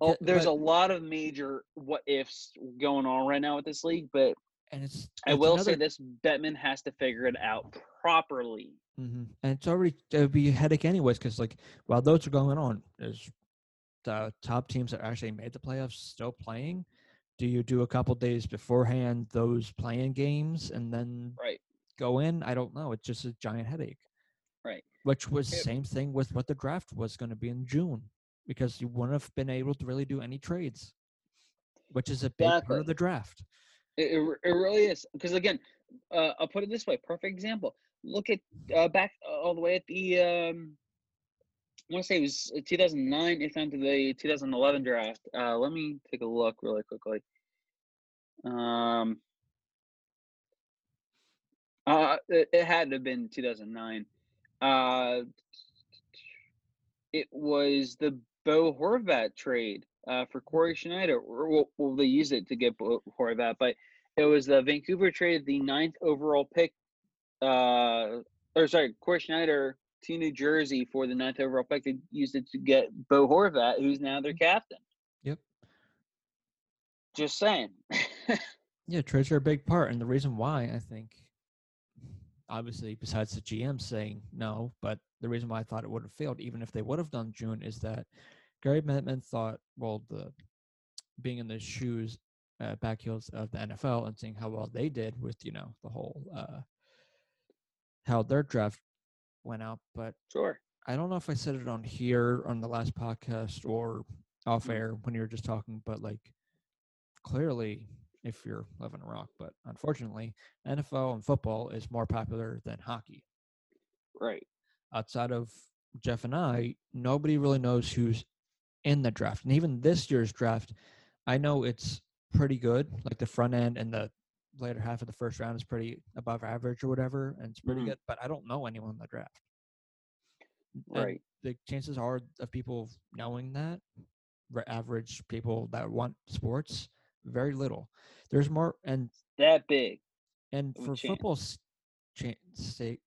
oh, there's but, a lot of major what ifs going on right now with this league, but and it's, it's I will another... say this: Bettman has to figure it out properly. Mm-hmm. And it's already it would be a headache anyways, because like while those are going on, there's the top teams that actually made the playoffs still playing? Do you do a couple days beforehand those playing games and then right. go in? I don't know. It's just a giant headache. Right. Which was the same thing with what the draft was going to be in June because you wouldn't have been able to really do any trades, which is a big exactly. part of the draft. It, it, it really is. Because again, uh, I'll put it this way perfect example. Look at uh, back all the way at the um, I want to say it was uh, 2009, if not to the 2011 draft. Uh, let me take a look really quickly. Um, uh, it, it had to have been 2009. Uh, it was the Bo Horvat trade uh, for Cory Schneider. Well, well, they used it to get Bo Horvat, but it was the Vancouver traded the ninth overall pick. Uh, or sorry, Cory Schneider to New Jersey for the ninth overall pick. They used it to get Bo Horvat, who's now their captain. Yep. Just saying. yeah, trades are a big part, and the reason why I think, obviously, besides the GM saying no, but the reason why I thought it would have failed, even if they would have done June, is that Gary Bettman thought, well, the being in the shoes, uh, back heels of the NFL, and seeing how well they did with you know the whole uh, how their draft went out, but sure. I don't know if I said it on here on the last podcast or off mm. air when you were just talking, but like clearly, if you're living a rock, but unfortunately, NFL and football is more popular than hockey. Right. Outside of Jeff and I, nobody really knows who's in the draft. And even this year's draft, I know it's pretty good. Like the front end and the later half of the first round is pretty above average or whatever, and it's pretty mm-hmm. good. But I don't know anyone in the draft. Right. And the chances are of people knowing that, average people that want sports, very little. There's more, and that big. And for chance. football's sake,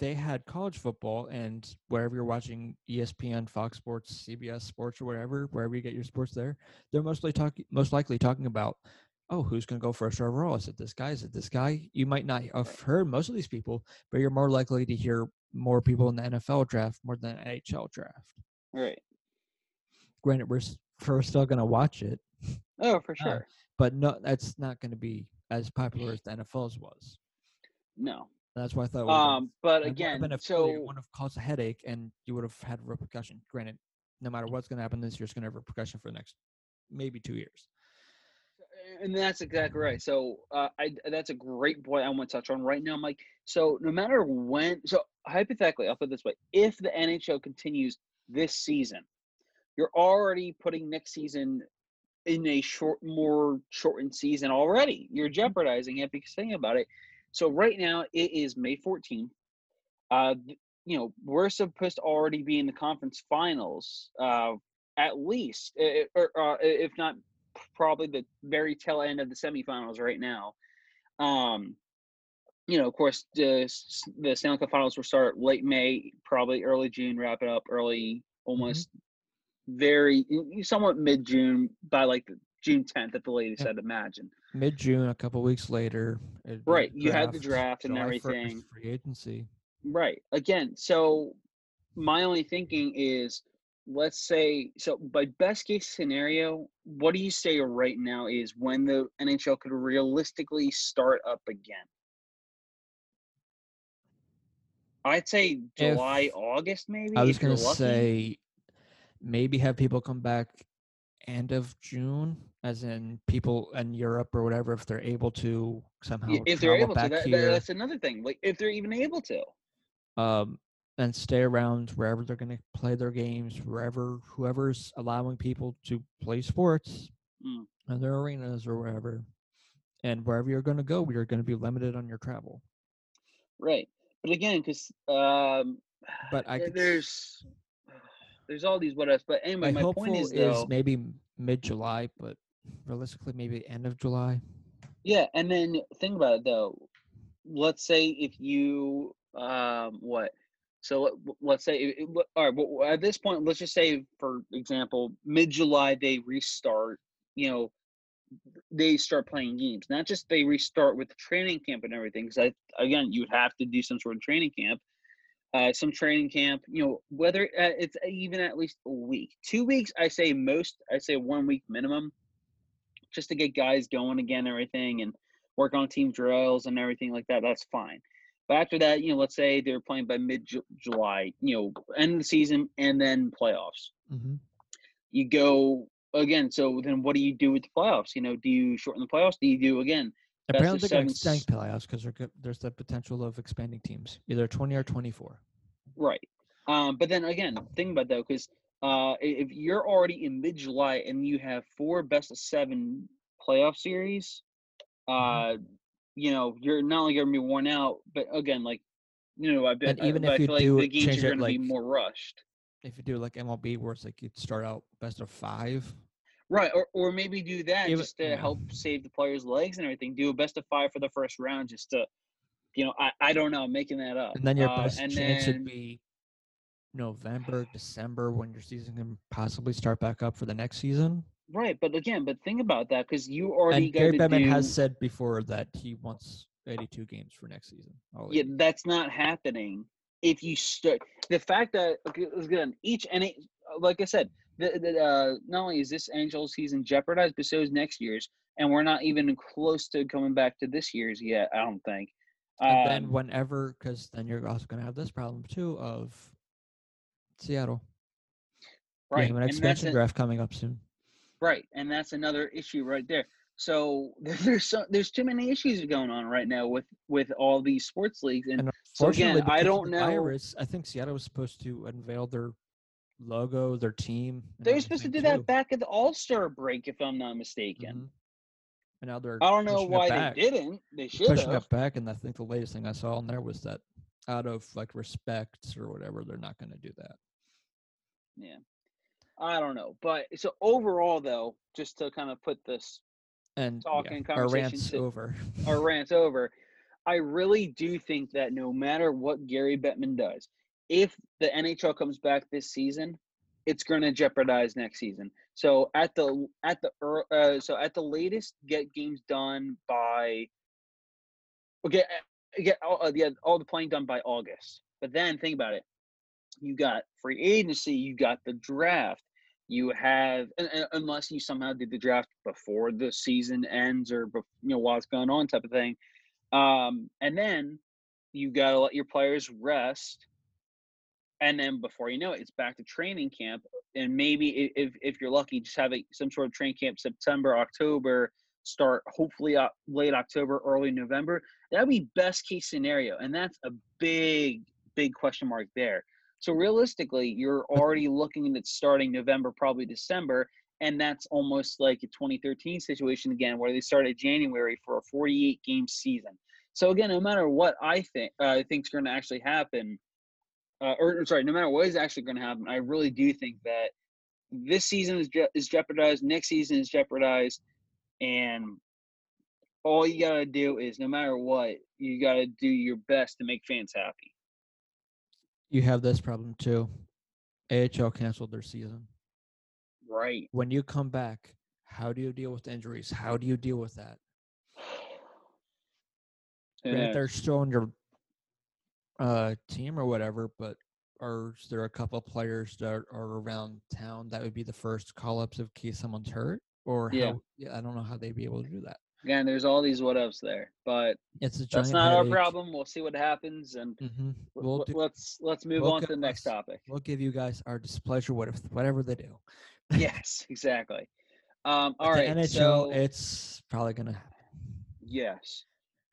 they had college football, and wherever you're watching ESPN, Fox Sports, CBS Sports, or whatever, wherever you get your sports there, they're mostly talking, most likely talking about oh, who's going to go first overall? Is it this guy? Is it this guy? You might not have heard most of these people, but you're more likely to hear more people in the NFL draft more than the NHL draft. Right. Granted, we're, we're still going to watch it. Oh, for uh, sure. Uh, but no, that's not going to be as popular as the NFL's was. No. That's why I thought. Um, but again, been a so it would have caused a headache, and you would have had repercussion. Granted, no matter what's going to happen this year, it's going to have repercussion for the next maybe two years and that's exactly right. So uh, I that's a great point I want to touch on right now, Mike. So no matter when, so hypothetically, I'll put it this way: if the NHL continues this season, you're already putting next season in a short, more shortened season already. You're jeopardizing it because think about it. So right now it is May 14th. Uh, you know, we're supposed to already be in the conference finals, uh, at least, or, uh, if not, probably the very tail end of the semifinals right now. Um, you know, of course, the the Stanley Cup Finals will start late May, probably early June, wrap it up early, mm-hmm. almost mm-hmm. very somewhat mid June by like June 10th at the latest, yeah. I'd imagine. Mid June, a couple weeks later. Right, you had the draft and everything. Free agency. Right. Again, so my only thinking is let's say so by best case scenario what do you say right now is when the nhl could realistically start up again i'd say july if, august maybe i was going to say maybe have people come back end of june as in people in europe or whatever if they're able to somehow if they're able to that, that's another thing like if they're even able to um, and stay around wherever they're going to play their games, wherever whoever's allowing people to play sports mm. in their arenas or wherever. And wherever you're going to go, you're going to be limited on your travel. Right, but again, because um, but I there's there's all these what else. But anyway, my, my point is, though, is maybe mid July, but realistically, maybe end of July. Yeah, and then think about it though. Let's say if you um, what? So let, us say, it, all right. Well, at this point, let's just say, for example, mid July they restart. You know, they start playing games. Not just they restart with the training camp and everything. Because again, you would have to do some sort of training camp. Uh, some training camp, you know, whether uh, it's even at least a week, two weeks. I say most. I say one week minimum, just to get guys going again, everything, and work on team drills and everything like that. That's fine. But after that, you know, let's say they're playing by mid July, you know, end of the season and then playoffs. Mm-hmm. You go again. So then, what do you do with the playoffs? You know, do you shorten the playoffs? Do you do again? Apparently, they're extending playoffs because there's the potential of expanding teams, either 20 or 24. Right. Um, but then again, think about that because uh, if you're already in mid July and you have four best of seven playoff series, mm-hmm. uh, mm-hmm you know, you're not only going to be worn out, but again, like, you know, I bet even I, if you do like the games are going like, to be more rushed. If you do like MLB, where it's like you start out best of five, right? Or or maybe do that even, just to help save the players' legs and everything. Do a best of five for the first round, just to, you know, I, I don't know, I'm making that up. And then your uh, best chance then, would be November, December, when your season can possibly start back up for the next season. Right, but again, but think about that because you already and Gary Bettman do... has said before that he wants 82 games for next season. Yeah, that's not happening. If you start the fact that again, each and like I said, the, the, uh, not only is this Angels season jeopardized, but so is next year's, and we're not even close to coming back to this year's yet. I don't think. And um, then whenever, because then you're also going to have this problem too of Seattle. Right, an expansion draft coming up soon. Right, and that's another issue right there. So there's so, there's too many issues going on right now with with all these sports leagues, and, and so again, I don't know. Virus, I think Seattle was supposed to unveil their logo, their team. They were supposed to do too. that back at the All Star break, if I'm not mistaken. Mm-hmm. And now they're I don't know why they didn't. They should pushing it back, and I think the latest thing I saw on there was that out of like respect or whatever, they're not going to do that. Yeah. I don't know, but so overall, though, just to kind of put this and talking yeah, our rants to, over, our rants over. I really do think that no matter what Gary Bettman does, if the NHL comes back this season, it's going to jeopardize next season. So at the at the uh, so at the latest, get games done by okay, get all, uh, yeah, all the playing done by August. But then think about it, you got free agency, you got the draft, you have unless you somehow did the draft before the season ends or you know while it's going on type of thing um, and then you got to let your players rest and then before you know it it's back to training camp and maybe if, if you're lucky just have a, some sort of training camp september october start hopefully uh, late october early november that would be best case scenario and that's a big big question mark there so realistically, you're already looking at starting November, probably December, and that's almost like a 2013 situation again, where they started January for a 48 game season. So again, no matter what I think uh, think's going to actually happen, uh, or, or sorry, no matter what is actually going to happen, I really do think that this season is je- is jeopardized, next season is jeopardized, and all you gotta do is no matter what, you gotta do your best to make fans happy. You have this problem too. AHL canceled their season. Right. When you come back, how do you deal with injuries? How do you deal with that? Yeah. they're still on your uh, team or whatever, but are there a couple of players that are around town that would be the first call ups in case someone's hurt? Or Yeah. how, yeah, I don't know how they'd be able to do that. Again, there's all these what ifs there, but It's that's not our problem. We'll see what happens, and hmm We'll do, let's let's move we'll on to the next topic. we'll give you guys our displeasure what if whatever they do. yes, exactly. Um, all the NHL, so it's probably gonna happen. yes.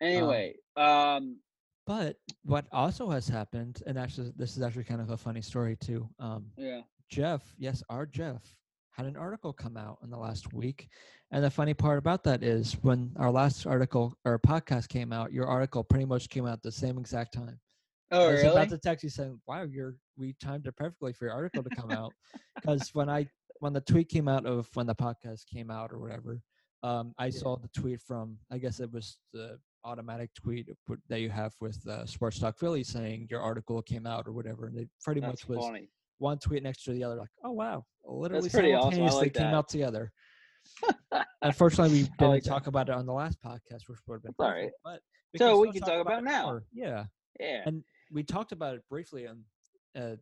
Anyway, um, But what also has happened, and actually, this is actually kind of a funny story too. Um, yeah, Jeff, yes, our Jeff, had an article come out in the last week. And the funny part about that is when our last article or podcast came out, your article pretty much came out at the same exact time. Oh, I was really? about to text you saying, "Wow, you're we timed it perfectly for your article to come out." Because when I when the tweet came out of when the podcast came out or whatever, um, I Yeah. saw the tweet from I guess it was the automatic tweet that you have with uh, Sports Talk Philly saying your article came out or whatever, and it pretty That's much was funny. one tweet next to the other. Like, oh wow, literally pretty awesome. Simultaneously like came that. out together. Unfortunately, we didn't like that. talk about it on the last podcast, which would have been all but we So we can talk about it now. more. Yeah, Yeah. and we talked about it briefly, and uh,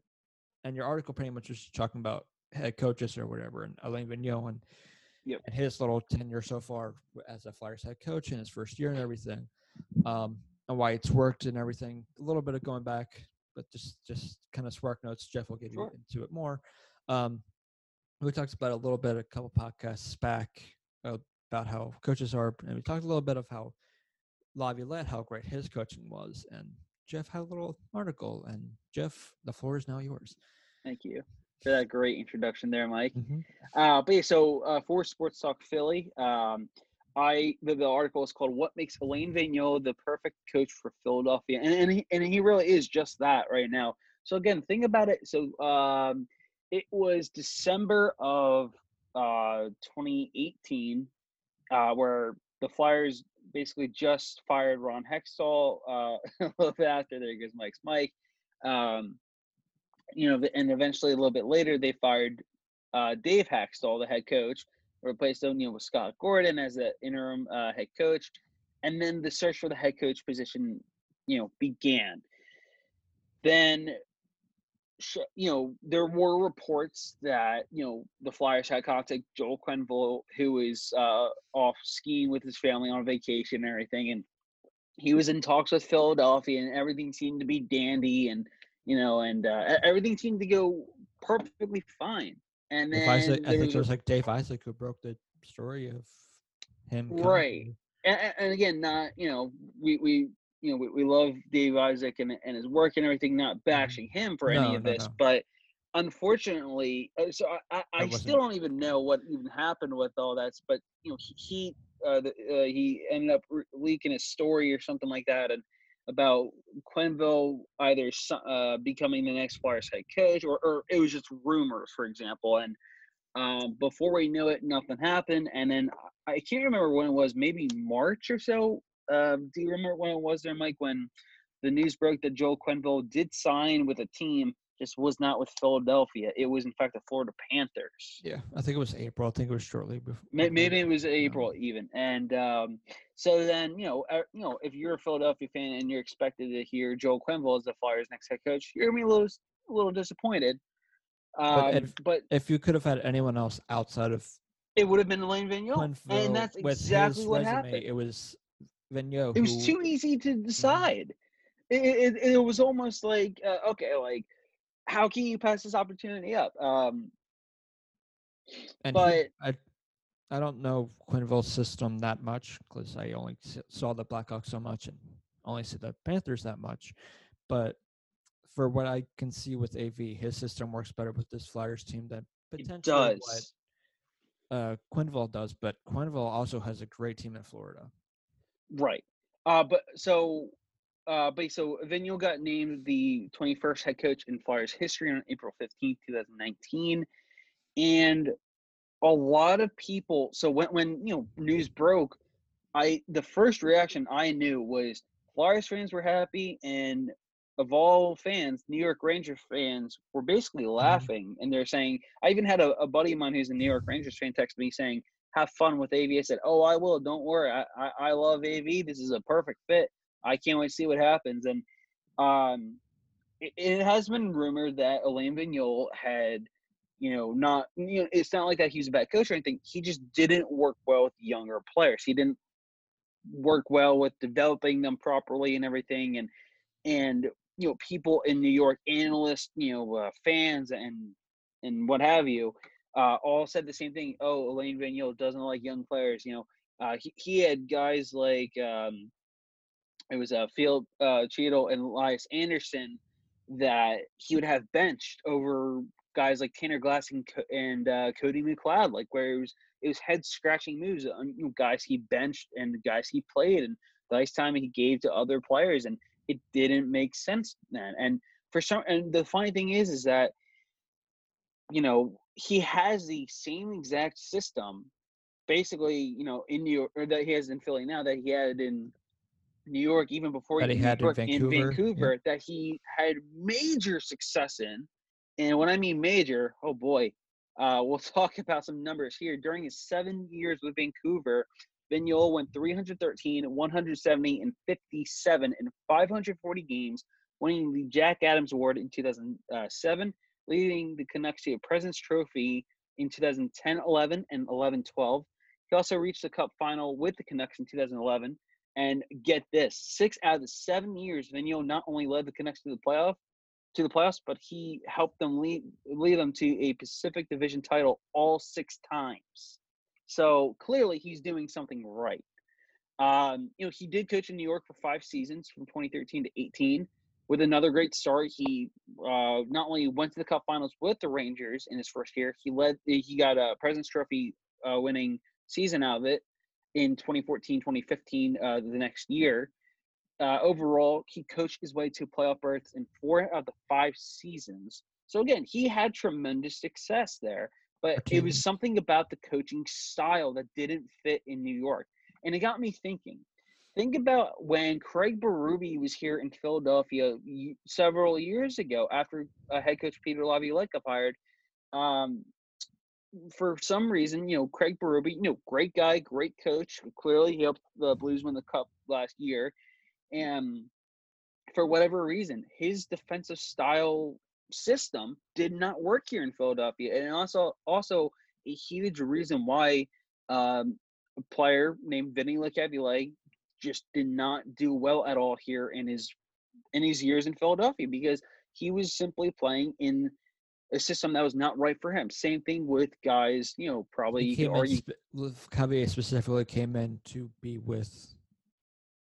and your article pretty much was talking about head coaches or whatever, and Alain Vigneault and, Yep. and his little tenure so far as a Flyers head coach in his first year and everything, um, and why it's worked and everything. A little bit of going back, but just just kind of spark notes. Jeff will get Sure. you into it more. Um, we talked about a little bit a couple podcasts back uh, about how coaches are, and we talked a little bit of how Laviolette, how great his coaching was, and Jeff had a little article. And Jeff, the floor is now yours. Thank you for that great introduction there, Mike. Mm-hmm. Uh, but yeah, so uh, for Sports Talk Philly, um, I the, the article is called "What Makes Alain Vigneault the Perfect Coach for Philadelphia," and and he, and he really is just that right now. So again, think about it. So um, it was December of uh, 2018, uh, where the Flyers basically just fired Ron Hextall. Uh, a little bit after there goes Mike's Mike. Um, you know, and eventually a little bit later they fired uh, Dave Hakstol, the head coach, replaced know, with Scott Gordon as the interim uh, head coach, and then the search for the head coach position, you know, began. Then, you know, there were reports that you know the Flyers had contacted Joel Quenneville, who is uh, off skiing with his family on vacation and everything, and he was in talks with Philadelphia, and everything seemed to be dandy, and you know, and uh, everything seemed to go perfectly fine. And then Isaac, I think it was like Dave Isaac who broke the story of him. Right. and, and- again, not you know, we we you know we, we love Dave Isaac and and his work and everything. Not bashing him for any No, of no, this, no. but unfortunately, uh, so I, I, I still don't even know what even happened with all that. But you know, he he, uh, the, uh, he ended up re- leaking his story or something like that, and about Quenneville either uh, becoming the next Flyers head coach, or or it was just rumors, for example, and. Um, before we knew it, nothing happened, and then I can't remember when it was, maybe March or so. Um, do you remember when it was there, Mike, when the news broke that Joel Quenville did sign with a team, just was not with Philadelphia. It was, in fact, the Florida Panthers. Yeah, I think it was April. I think it was shortly before. Maybe it was April even, and um, so then you know, uh, you know, if you're a Philadelphia fan and you're expected to hear Joel Quenneville as the Flyers' next head coach, you're gonna be a little, a little disappointed. Um, if- but If you could have had anyone else outside of it would have been Alain Vigneault, Quenneville and that's exactly what resume, happened. it was Vigneault. it was who- too easy to decide. It, it, it was almost like uh, okay, like how can you pass this opportunity up? Um, and he- but I, I don't know Quenneville's system that much because I only saw the Blackhawks so much and only see the Panthers that much. But for what I can see with AV, his system works better with this Flyers team than potentially what does. uh, Quenneville does, but Quenneville also has a great team in Florida. Right. Uh, but so, uh, but so Vigneault got named the 21st head coach in Flyers history on April 15th, 2019, and a lot of people. So when when you know news broke, I the first reaction I knew was Flyers fans were happy, and of all fans, New York Rangers fans were basically Mm-hmm. laughing, and they're saying. I even had a, a buddy of mine who's a New York Rangers fan text me saying, "Have fun with AV." I said, "Oh, I will. Don't worry. I I, I love AV. This is a perfect fit. I can't wait to see what happens." And um, it, it has been rumored that Alain Vigneault had, you know, not you know, it's not like that he's a bad coach or anything. He just didn't work well with younger players. He didn't work well with developing them properly and everything and and you know people in New York analysts you know uh, fans and and what have you uh, all said the same thing oh Alain Vigneault doesn't like young players you know uh, he, he had guys like um, it was uh, Field uh, Cheadle and Elias Andersson that he would have benched over guys like Tanner Glass and, and uh, Cody McLeod like where it was it was head scratching moves on you know, guys he benched and guys he played and the ice time he gave to other players and it didn't make sense then. And for some and the funny thing is is that you know he has the same exact system basically you know in New York or that he has in Philly now that he had in New York even before That he in had in York, Vancouver, yeah. That he had major success in and when I mean major oh boy uh, we'll talk about some numbers here. During his seven years with Vancouver, Vigneault went 313, 170, and 57 in 540 games, winning the Jack Adams Award in 2007, leading the Canucks to a President's Trophy in 2010 11 and 11 12. He also reached the Cup final with the Canucks in 2011. And get this six out of the seven years, Vigneault not only led the Canucks to the playoff, to the playoffs, but he helped them lead lead them to a Pacific Division title all six times. So clearly, he's doing something right. Um, you know, he did coach in New York for five seasons from 2013 to 18. With another great start, he uh, not only went to the Cup Finals with the Rangers in his first year, he led. He got a President's Trophy uh, winning season out of it in 2014, 2015, uh, the next year. Uh, overall, he coached his way to playoff berths in four out of the five seasons. So again, he had tremendous success there, but it was something about the coaching style that didn't fit in New York, and it got me thinking. Think about when Craig Berube was here in Philadelphia several years ago after uh, head coach Peter Laviolette got hired. Um, for some reason, you know, Craig Berube, you know, great guy, great coach. Clearly, he helped the Blues win the cup last year. And for whatever reason, his defensive style system did not work here in Philadelphia, and also also a huge reason why um, a player named Vinny Lecavalier just did not do well at all here in his in his years in Philadelphia because he was simply playing in a system that was not right for him. Same thing with guys, you know, probably He came argue spe- Lev- Cavier specifically came in to be with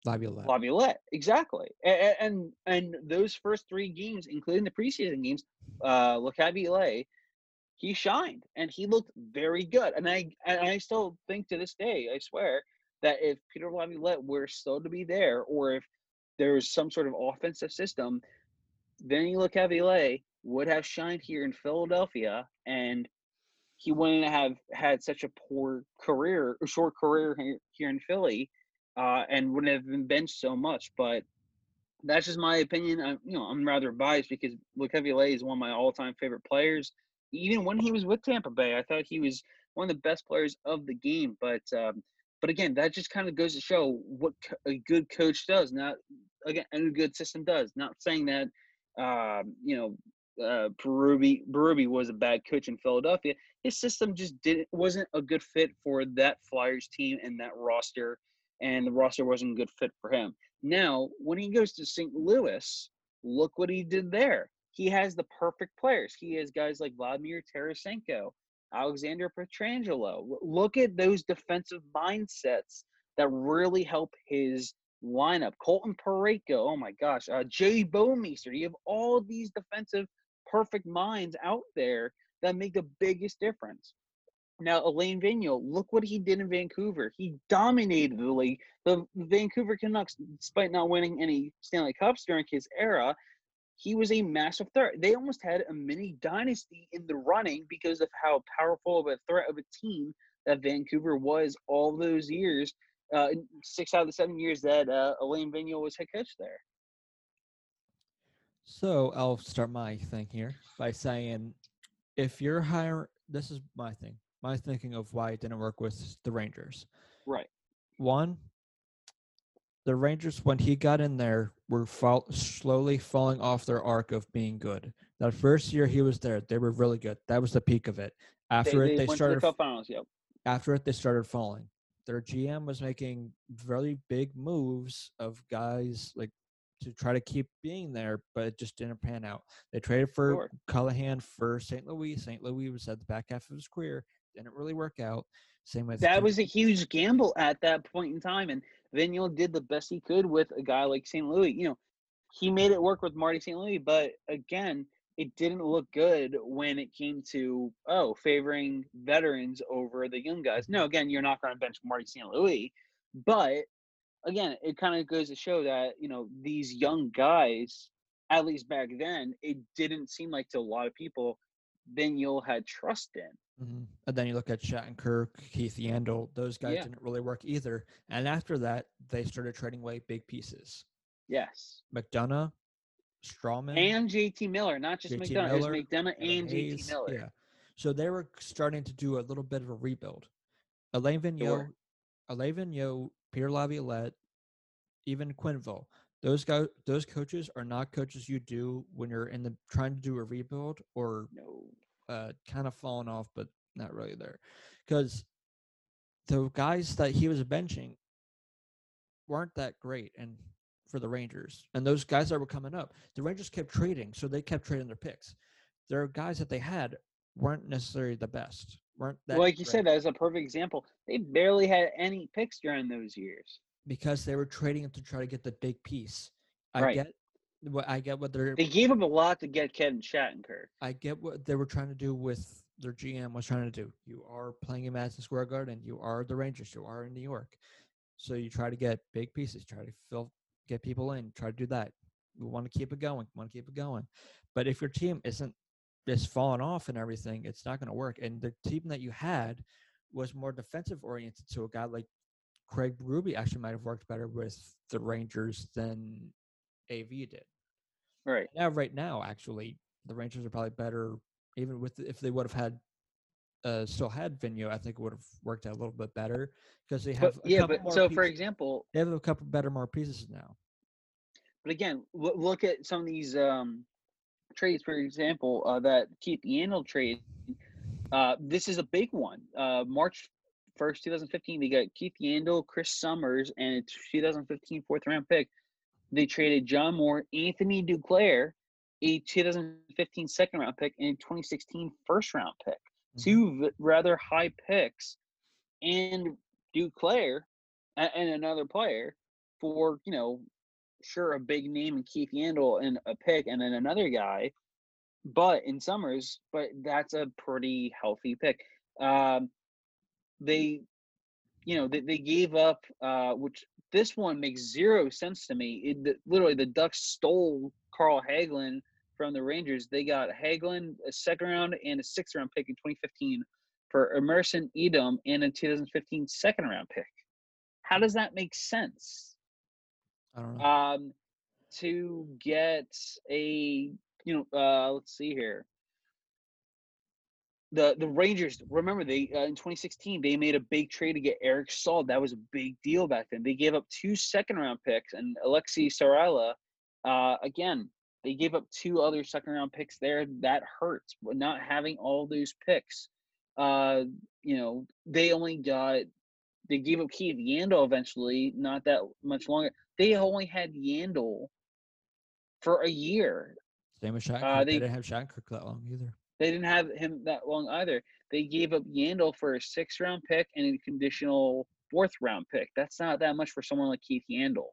Laviolette. Laviolette, exactly. And, and and those first three games, including the preseason games, uh, Laviolette, he shined and he looked very good. And I and I still think to this day, I swear, that if Peter Laviolette were still to be there, or if there was some sort of offensive system, Vinny Laviolette would have shined here in Philadelphia, and he wouldn't have had such a poor career, or short career here, in Philly uh, and wouldn't have been benched so much. But that's just my opinion. I, you know, I'm rather biased because Lecavalier is one of my all-time favorite players. Even when he was with Tampa Bay, I thought he was one of the best players of the game. But um, but again, that just kind of goes to show what a good coach does. Not again, and a good system does. Not saying that um, you know. Uh, Berube, Berube was a bad coach in Philadelphia. His system just didn't wasn't a good fit for that Flyers team and that roster and the roster wasn't a good fit for him. Now, when he goes to St. Louis, look what he did there. He has the perfect players. He has guys like Vladimir Tarasenko, Alexander Pietrangelo. Look at those defensive mindsets that really help his lineup. Colton Parayko, oh my gosh, uh, Jay Bouwmeester. You have all these defensive perfect minds out there that make the biggest difference. Now, Alain Vigneault, look what he did in Vancouver. He dominated the league. The Vancouver Canucks, despite not winning any Stanley Cups during his era, he was a massive threat. They almost had a mini dynasty in the running because of how powerful of a threat of a team that Vancouver was all those years. Uh, six out of the seven years that uh, Alain Vigneault was head coach there. So I'll start my thing here by saying, if you're hiring, this is my thing my thinking of why it didn't work with the Rangers. Right. One, the Rangers when he got in there were fall, slowly falling off their arc of being good. That first year he was there, they were really good. That was the peak of it. After they, it, they started. The finals, yep. After it, they started falling. Their GM was making very big moves of guys like to try to keep being there, but it just didn't pan out. They traded for sure. Callahan for St. Louis. St. Louis was at the back half of his career didn't really work out. Same with that was a huge gamble at that point in time, and Vigneault did the best he could with a guy like St. Louis. You know, he made it work with Marty St. Louis, but again, it didn't look good when it came to oh favoring veterans over the young guys. No, again, you're not going to bench Marty St. Louis, but again, it kind of goes to show that you know these young guys, at least back then, it didn't seem like to a lot of people Vigneault had trust in. Mm-hmm. And then you look at Shattenkirk, Keith Yandle; those guys yeah. didn't really work either. And after that, they started trading away big pieces. Yes. McDonagh, Stralman, and JT Miller, not just JT McDonagh. Miller, it was McDonagh and Hayes, JT Miller. Yeah. So they were starting to do a little bit of a rebuild. Alain Vigneault, sure. Alain Vigneault, Peter Laviolette, even Quenneville. Those guys, those coaches are not coaches you do when you're in the trying to do a rebuild or no uh, kind of falling off, but not really there. Because the guys that he was benching weren't that great and for the Rangers. And those guys that were coming up, the Rangers kept trading, so they kept trading their picks. Their guys that they had weren't necessarily the best. Weren't that well, like you great. said, that is a perfect example. They barely had any picks during those years. Because they were trading it to try to get the big piece. I right. get what I get what they're they gave him a lot to get Kevin Shattenkirk. I get what they were trying to do with their GM was trying to do. You are playing in Madison Square Garden. You are the Rangers. You are in New York. So you try to get big pieces. Try to fill, get people in. Try to do that. We want to keep it going. Want to keep it going. But if your team isn't just falling off and everything, it's not going to work. And the team that you had was more defensive oriented. So a guy like Craig Ruby actually might have worked better with the Rangers than AV did. Right. Now, right now, actually, the Rangers are probably better, even with if they would have had uh, still had Vigneault, I think it would have worked out a little bit better because they have. But, yeah, but so pieces. for example, they have a couple better more pieces now. But again, look at some of these um, trades. For example, uh, that Keith Yandle trade. Uh, this is a big one. Uh, March first, 2015, they got Keith Yandle, Chris Summers, and a 2015 fourth round pick they traded John Moore, Anthony Duclair, a 2015 second round pick, and a 2016 first round pick. Mm-hmm. Two rather high picks, and Duclair and another player for, you know, sure, a big name in Keith Yandle and a pick, and then another guy, but in Summers, but that's a pretty healthy pick. Um, they, you know, they, they gave up, uh, which this one makes zero sense to me. It, literally, the Ducks stole Carl Hagelin from the Rangers. They got Hagelin, a second round and a sixth round pick in 2015 for Emerson Etem and a 2015 second round pick. How does that make sense? I don't know. Um, to get a, you know, uh, let's see here the the Rangers remember they uh, in 2016 they made a big trade to get Eric Staal. That was a big deal back then. They gave up two second round picks and Aleksi Saarela. Uh, again, they gave up two other second round picks there. That hurts. But not having all those picks, uh, you know, they only got they gave up Keith Yandle eventually. Not that much longer. They only had Yandle for a year. Same with Shattenkirk. Uh, they, they didn't have Shattenkirk that long either. They didn't have him that long either. They gave up Yandle for a six round pick and a conditional fourth round pick. That's not that much for someone like Keith Yandle.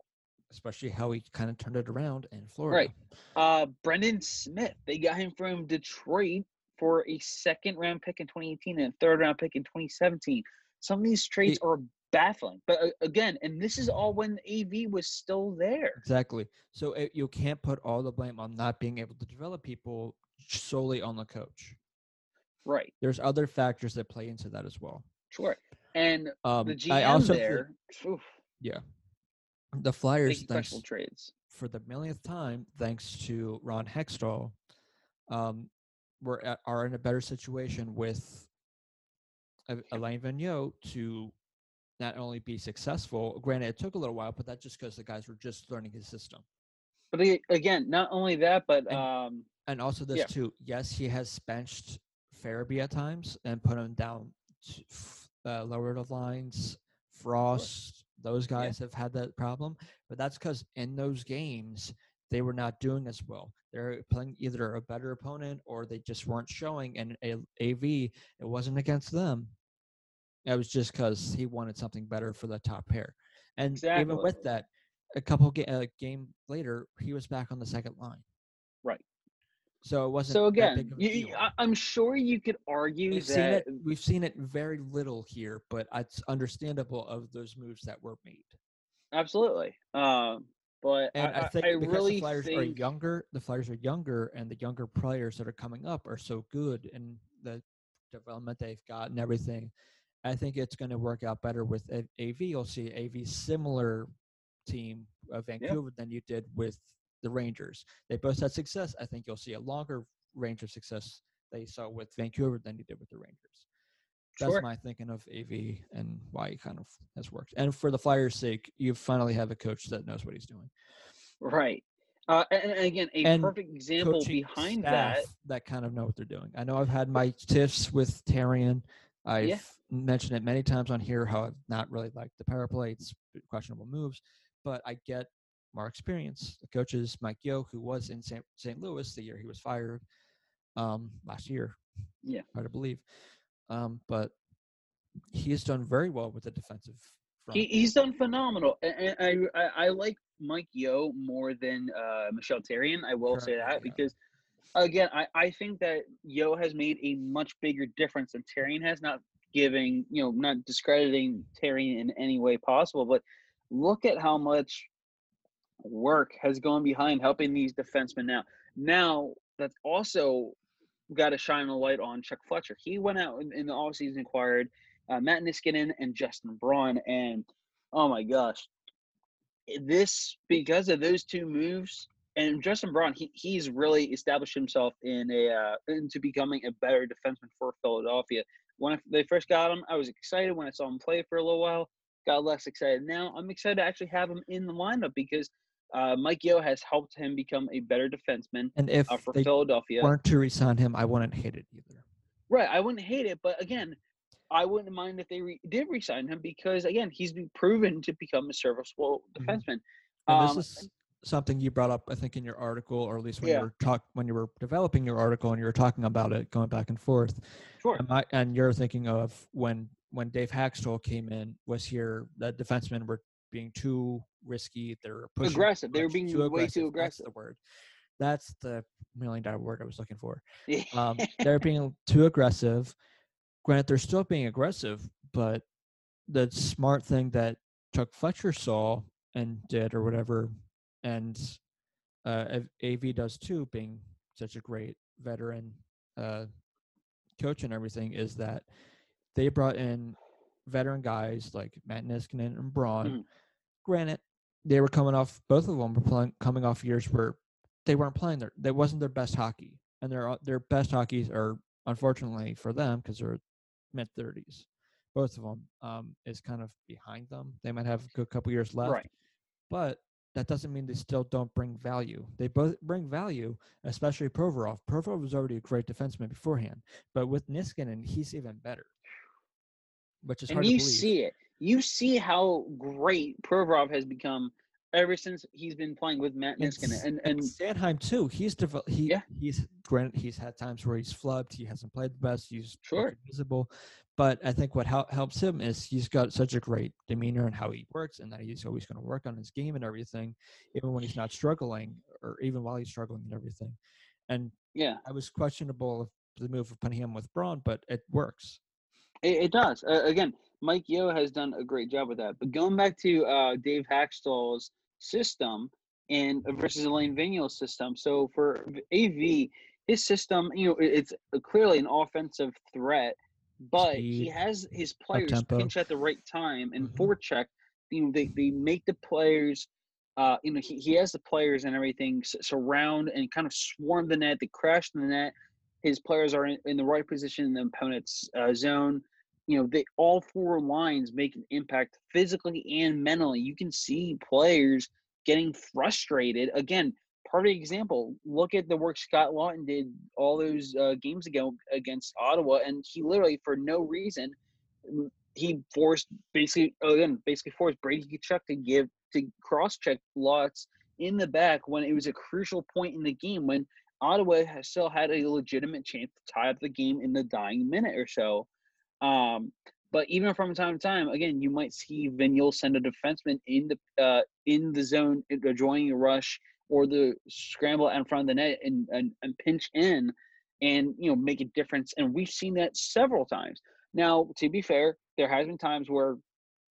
Especially how he kind of turned it around in Florida. Right. Uh, Brendan Smith. They got him from Detroit for a second round pick in 2018 and a third round pick in 2017. Some of these trades are baffling. But uh, again, and this is all when AV was still there. Exactly. So it, you can't put all the blame on not being able to develop people solely on the coach. Right. There's other factors that play into that as well. Sure. And Um, the GM I also there, oof, yeah, the Flyers thanks, questionable trades. for the millionth time, thanks to Ron Hextall, um, we're at, are in a better situation with Alain Vigneault to not only be successful. Granted, it took a little while, but that's just because the guys were just learning his system. But again, not only that, but And- um, And also this Yeah. too. Yes, he has benched Farabee at times and put him down to uh, lower the lines. Frost, those Yeah. guys have had that problem, but that's because in those games they were not doing as well. They're playing either a better opponent or they just weren't showing. And a- AV, it wasn't against them. It was just because he wanted something better for the top pair. And even with that, a couple ga- uh, game later, he was back on the second line. Right. So it wasn't. so again, a you, you- deal. I, I'm sure you could argue we've seen that it. We've seen it very little here, but it's understandable of those moves that were made. absolutely. Um, but And I, I, think I because really the Flyers are younger, the Flyers are younger, and the younger players that are coming up are so good, and the development they've got and everything. I think it's going to work out better with A- AV. You'll see AV similar team of Vancouver than you did with the Rangers. They both had success. I think you'll see a longer range of success they saw with Vancouver than you did with the Rangers. That's Sure. my thinking of AV and why it kind of has worked. And for the Flyers' sake, you finally have a coach that knows what he's doing. right. Uh, and, and again, a And perfect example behind that. that kind of know what they're doing. I know I've had my tiffs with Therrien. I've Yeah. Mentioned it many times on here how I've not really liked the power play. It's questionable moves, but I get more experience. The coaches, Mike Yeo, who was in St. St. Louis the year he was fired um, last year. Yeah. hard to believe. Um, but he has done very well with the defensive front. He, he's done phenomenal, and, I, I I like Mike Yeo more than uh, Michel Therrien. I will say that yeah. because again, I, I think that Yeo has made a much bigger difference than Therrien has. Not giving you know, not discrediting Therrien in any way possible, but look at how much work has gone behind helping these defensemen now. Now that's also got to shine a light on Chuck Fletcher. He went out in, in the offseason, acquired uh, Matt Niskanen and Justin Braun, and oh my gosh, this because of those two moves and Justin Braun, he, he's really established himself in a uh, into becoming a better defenseman for Philadelphia. When they first got him, I was excited when I saw him play for a little while. Got less excited now. I'm excited to actually have him in the lineup because uh, Mike Yeo has helped him become a better defenseman and if uh, for they Philadelphia. weren't to resign him, I wouldn't hate it either. Right. I wouldn't hate it, but again, I wouldn't mind if they re- did resign him because again, he's been proven to become a serviceable Mhm. defenseman. And Um, this is something you brought up, I think, in your article, or at least when Yeah. you were talk when you were developing your article and you were talking about it, going back and forth. sure. And, my, and you're thinking of when when Dave Hakstol came in, was here that defensemen were being too risky. They were pushing too Aggressive. They were being way too That's aggressive. the word. That's the million dollar word I was looking for. Um, they're being too aggressive. Granted, they're still being aggressive, but the smart thing that Chuck Fletcher saw and did, or whatever, and uh, Av- does too, being such a great veteran uh, coach and everything, is that they brought in veteran guys like Matt Niskanen and Braun. Mhm. Granted, they were coming off both of them were playing, coming off years where they weren't playing their that wasn't their best hockey, and their their best hockeys are unfortunately for them because they're mid thirties. Both of them um, is kind of behind them. They might have a good couple years left, Right. but that doesn't mean they still don't bring value. They both bring value, especially Provorov. Provorov was already a great defenseman beforehand, but with Niskanen, he's even better. Which is and to you see it. You see how great Provorov has become ever since he's been playing with Matt And Niskanen. And and and Sanheim too. He's developed. He Yeah. he's granted he's had times where he's flubbed. He hasn't played the best. He's Sure. visible, but I think what hel- helps him is he's got such a great demeanor and how he works, and that he's always going to work on his game and everything, even when he's not struggling, or even while he's struggling and everything. And yeah, I was questionable of the move of putting him with Braun, but it works. It, it does. Uh, again, Mike Yeo has done a great job with that. But going back to uh, Dave Hakstol's system and versus Alain Vigneault's system. So for AV, his system, you know, it's clearly an offensive threat, but Speed, he has his players pinch at the right time and mm-hmm. forecheck. You know, they, they make the players. Uh, you know, he, he has the players and everything surround and kind of swarm the net. They crash the net. His players are in, in the right position in the opponent's uh, zone you know, they all four lines make an impact physically and mentally. You can see players getting frustrated. Again, perfect example. Look at the work Scott Laughton did all those uh, games ago against Ottawa, and he literally, for no reason, he forced basically again basically forced Brady Tkachuk to give to cross check lots in the back when it was a crucial point in the game when Ottawa still had a legitimate chance to tie up the game in the dying minute or so. Um, but even from time to time, again, you might see Vigneault send a defenseman in the uh, in the zone, joining a rush or the scramble in front of the net and, and, and pinch in, and you know make a difference. And we've seen that several times. Now, to be fair, there has been times where,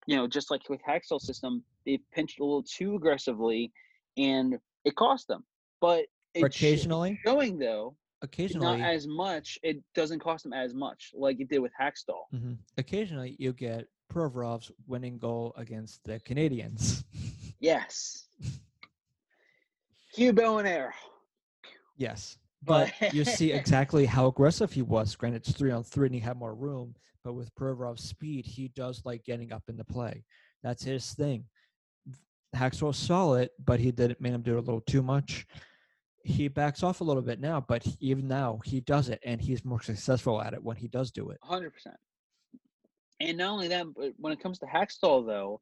you know, just like with Hakstol's system, they pinched a little too aggressively, and it cost them. But occasionally showing though occasionally not as much it doesn't cost them as much like it did with Hakstol. Mm-hmm. occasionally you get Provorov's winning goal against the Canadiens. yes Hugh bow and arrow yes but you see exactly how aggressive he was granted it's three on three and he had more room but with Provorov's speed he does like getting up in the play that's his thing Hakstol saw it but he didn't make him do it a little too much he backs off a little bit now, but even now he does it, and he's more successful at it when he does do it. Hundred percent. And not only that, but when it comes to Hakstol, though,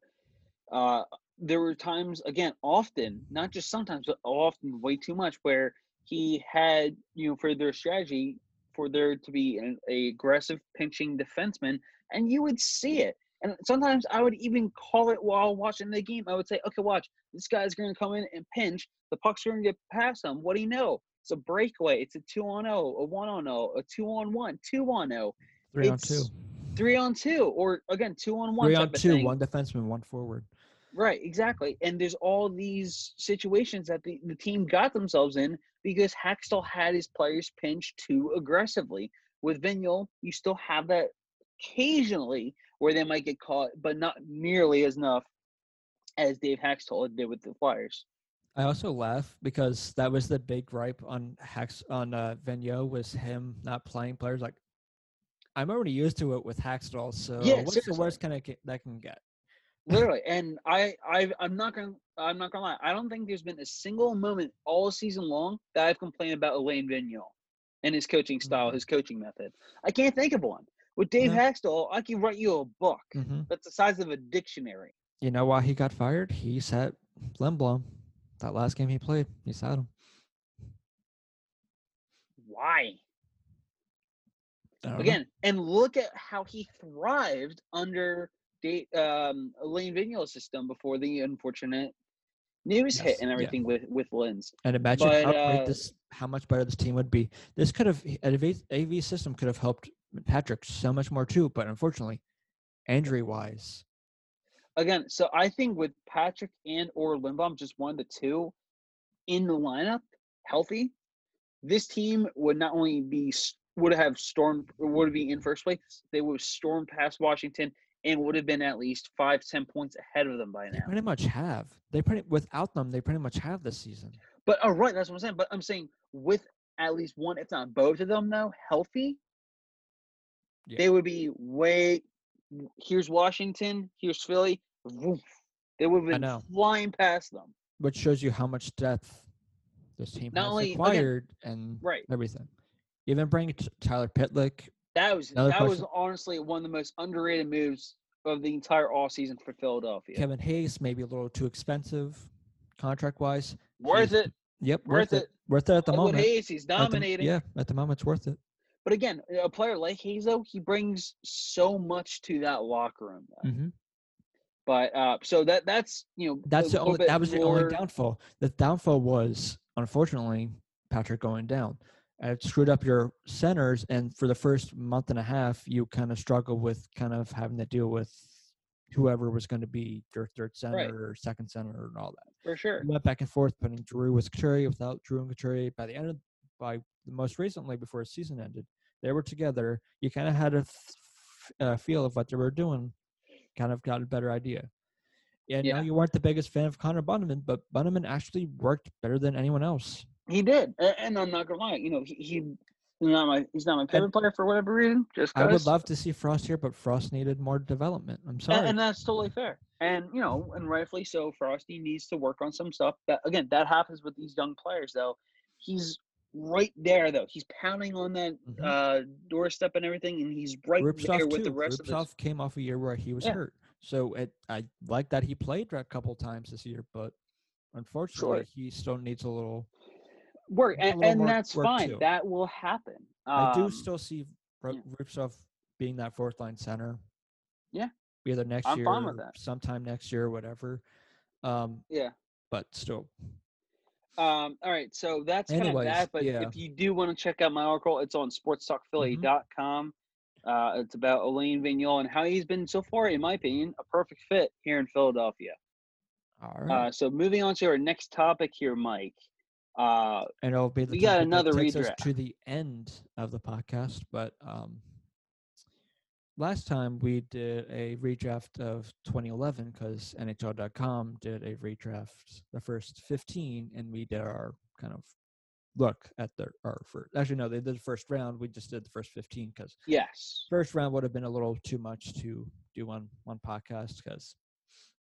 uh, there were times, again, often, not just sometimes, but often, way too much, where he had, you know, for their strategy, for there to be an a aggressive pinching defenseman, and you would see it. And sometimes I would even call it while watching the game. I would say, okay, watch, this guy's going to come in and pinch. The puck's going to get past him. What do you know? It's a breakaway. It's a two on zero, a one on zero, a two on one, two on zero. Three on two. Three on two, or again, two on one. Three on two, one defenseman, one forward. Right, exactly. And there's all these situations that the, the team got themselves in because Hakstol had his players pinch too aggressively. With Vigneault, you still have that occasionally where they might get caught, but not nearly as enough as Dave Hakstol did with the Flyers. I also laugh because that was the big gripe on Hax on uh, Vigneault was him not playing players. Like I'm already used to it with Hakstol, so yeah, what's seriously. the worst kind of that can get? Literally, and I, I, I'm not gonna, I'm not gonna lie. I don't think there's been a single moment all season long that I've complained about Alain Vigneault and his coaching style, mm-hmm. his coaching method. I can't think of one. With Dave no. Hakstol, I can write you a book mm-hmm. that's the size of a dictionary. You know why he got fired? He sat Lindblom. That last game he played, he sat him. Why? Again, know. and look at how he thrived under the um, Alain Vigneault's system before the unfortunate news yes, hit and everything yeah. with with Linz. And imagine but, how uh, this, how much better this team would be. This could have an AV system could have helped Patrick so much more too, but unfortunately, injury wise. Again, so I think with Patrick and or Lindblom, just one of the two in the lineup, healthy, this team would not only be would have stormed would be in first place, they would have stormed past Washington and would have been at least five, ten points ahead of them by now. They pretty much have. They pretty without them, they pretty much have this season. But all oh, right, that's what I'm saying. But I'm saying with at least one, if not both of them, now healthy, yeah. they would be way. Here's Washington. Here's Philly. They would have been flying past them. Which shows you how much depth this team Not has only, acquired and right. everything. Even bring Tyler Pitlick. That was that question. was honestly one of the most underrated moves of the entire all season for Philadelphia. Kevin Hayes maybe a little too expensive, contract wise. Worth he's, it. Yep, worth, worth it. it. Worth it at the moment. Hayes, he's dominating. At the, yeah, at the moment, it's worth it. But again, a player like Hazo, he brings so much to that locker room. Mm-hmm. But uh, so that that's you know that's the only that was more... the only downfall. The downfall was unfortunately Patrick going down. it screwed up your centers, and for the first month and a half, you kind of struggled with kind of having to deal with whoever was going to be your third center Right. or second center and all that. For sure. We went back and forth putting Drew with Couturier without Drew and Couturier. By the end of by most recently before the season ended, they were together. You kind of had a th- uh, feel of what they were doing, kind of got a better idea. And Yeah. now you weren't the biggest fan of Connor Bunnaman, but Bunnaman actually worked better than anyone else. He did, and I'm not gonna lie. You know, he, he he's not my he's not my favorite player for whatever reason. Just I would love to see Frost here, but Frost needed more development. I'm sorry. and, and that's totally fair. And you know, and rightfully so. Frosty needs to work on some stuff. That again, that happens with these young players. Though he's right there, though he's pounding on that Mhm. uh, doorstep and everything, and he's right there with too. the rest of Rubtsov this. came off a year where he was Yeah. hurt, so it, I like that he played a couple times this year, but unfortunately, he still needs a little. Work, a and, little and more that's fine. too. That will happen. I do Um, still see Ru- yeah. Rubtsov being that fourth line center. Yeah. either next I'm year, fine with that. sometime next year, or whatever. Um, Yeah. but still, Um, all right, so that's kind of that. But yeah. if you do want to check out my article, it's on sportstalkphilly.com. Uh, it's about Alain Vigneault and how he's been so far, in my opinion, a perfect fit here in Philadelphia. all right, Uh, so moving on to our next topic here, Mike. Uh, and it'll be the we got another redraft. to the end of the podcast. But um, last time we did a redraft of 2011 because NHL.com did a redraft the first 15, and we did our kind of look at the our first. Actually, no, they did the first round. We just did the first 15 because yes. first round would have been a little too much to do on one podcast because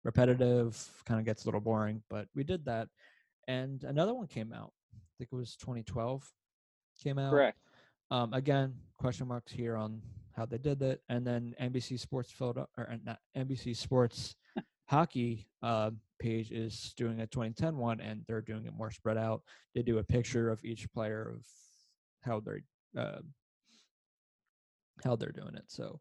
repetitive kind of gets a little boring. But we did that, and another one came out. I think it was 2012. Came out. Correct. Um, again, question marks here on how they did it, and then NBC Sports Philadelphia or uh, not NBC Sports Hockey uh, page is doing a 2010 one, and they're doing it more spread out. They do a picture of each player of how they're uh, how they're doing it. So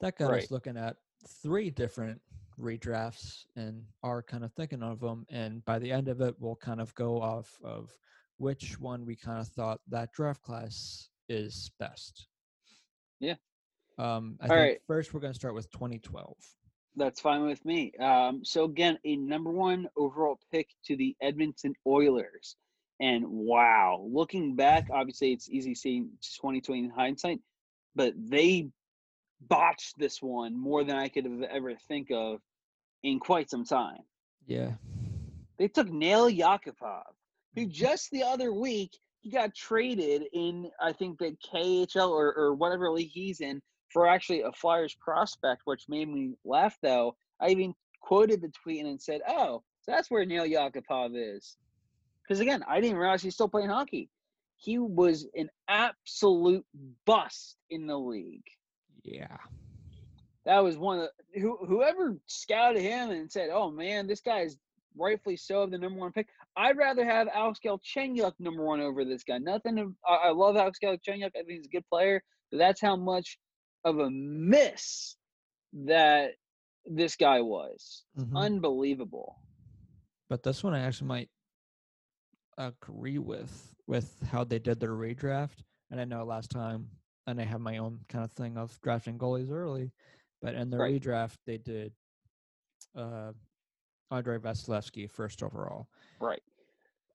that got Right. us looking at three different redrafts and are kind of thinking of them. And by the end of it, we'll kind of go off of which one we kind of thought that draft class is best. Yeah. Um, I All think right. first we're going to start with 2012. That's fine with me. Um, so again, a number one overall pick to the Edmonton Oilers. And wow, looking back, obviously it's easy seeing 2020 in hindsight, but they botched this one more than I could have ever think of in quite some time. Yeah. They took Nail Yakupov, who just the other week he got traded in I think the KHL or, or whatever league he's in for actually a Flyers prospect, which made me laugh though. I even quoted the tweet and said, "Oh, so that's where Nail Yakupov is." Because again, I didn't realize he's still playing hockey. He was an absolute bust in the league. Yeah. That was one of the, who whoever scouted him and said, "Oh man, this guy's rightfully so of the number one pick." I'd rather have Alex Galchenyuk number one over this guy. Nothing. I, I love Alex Galchenyuk. I think he's a good player, but that's how much of a miss that this guy was. Mhm. Unbelievable. But this one I actually might agree with with how they did their redraft. And I know last time, and I have my own kind of thing of drafting goalies early, but in their Right. redraft they did uh, Andrei Vasilevskiy first overall. Right.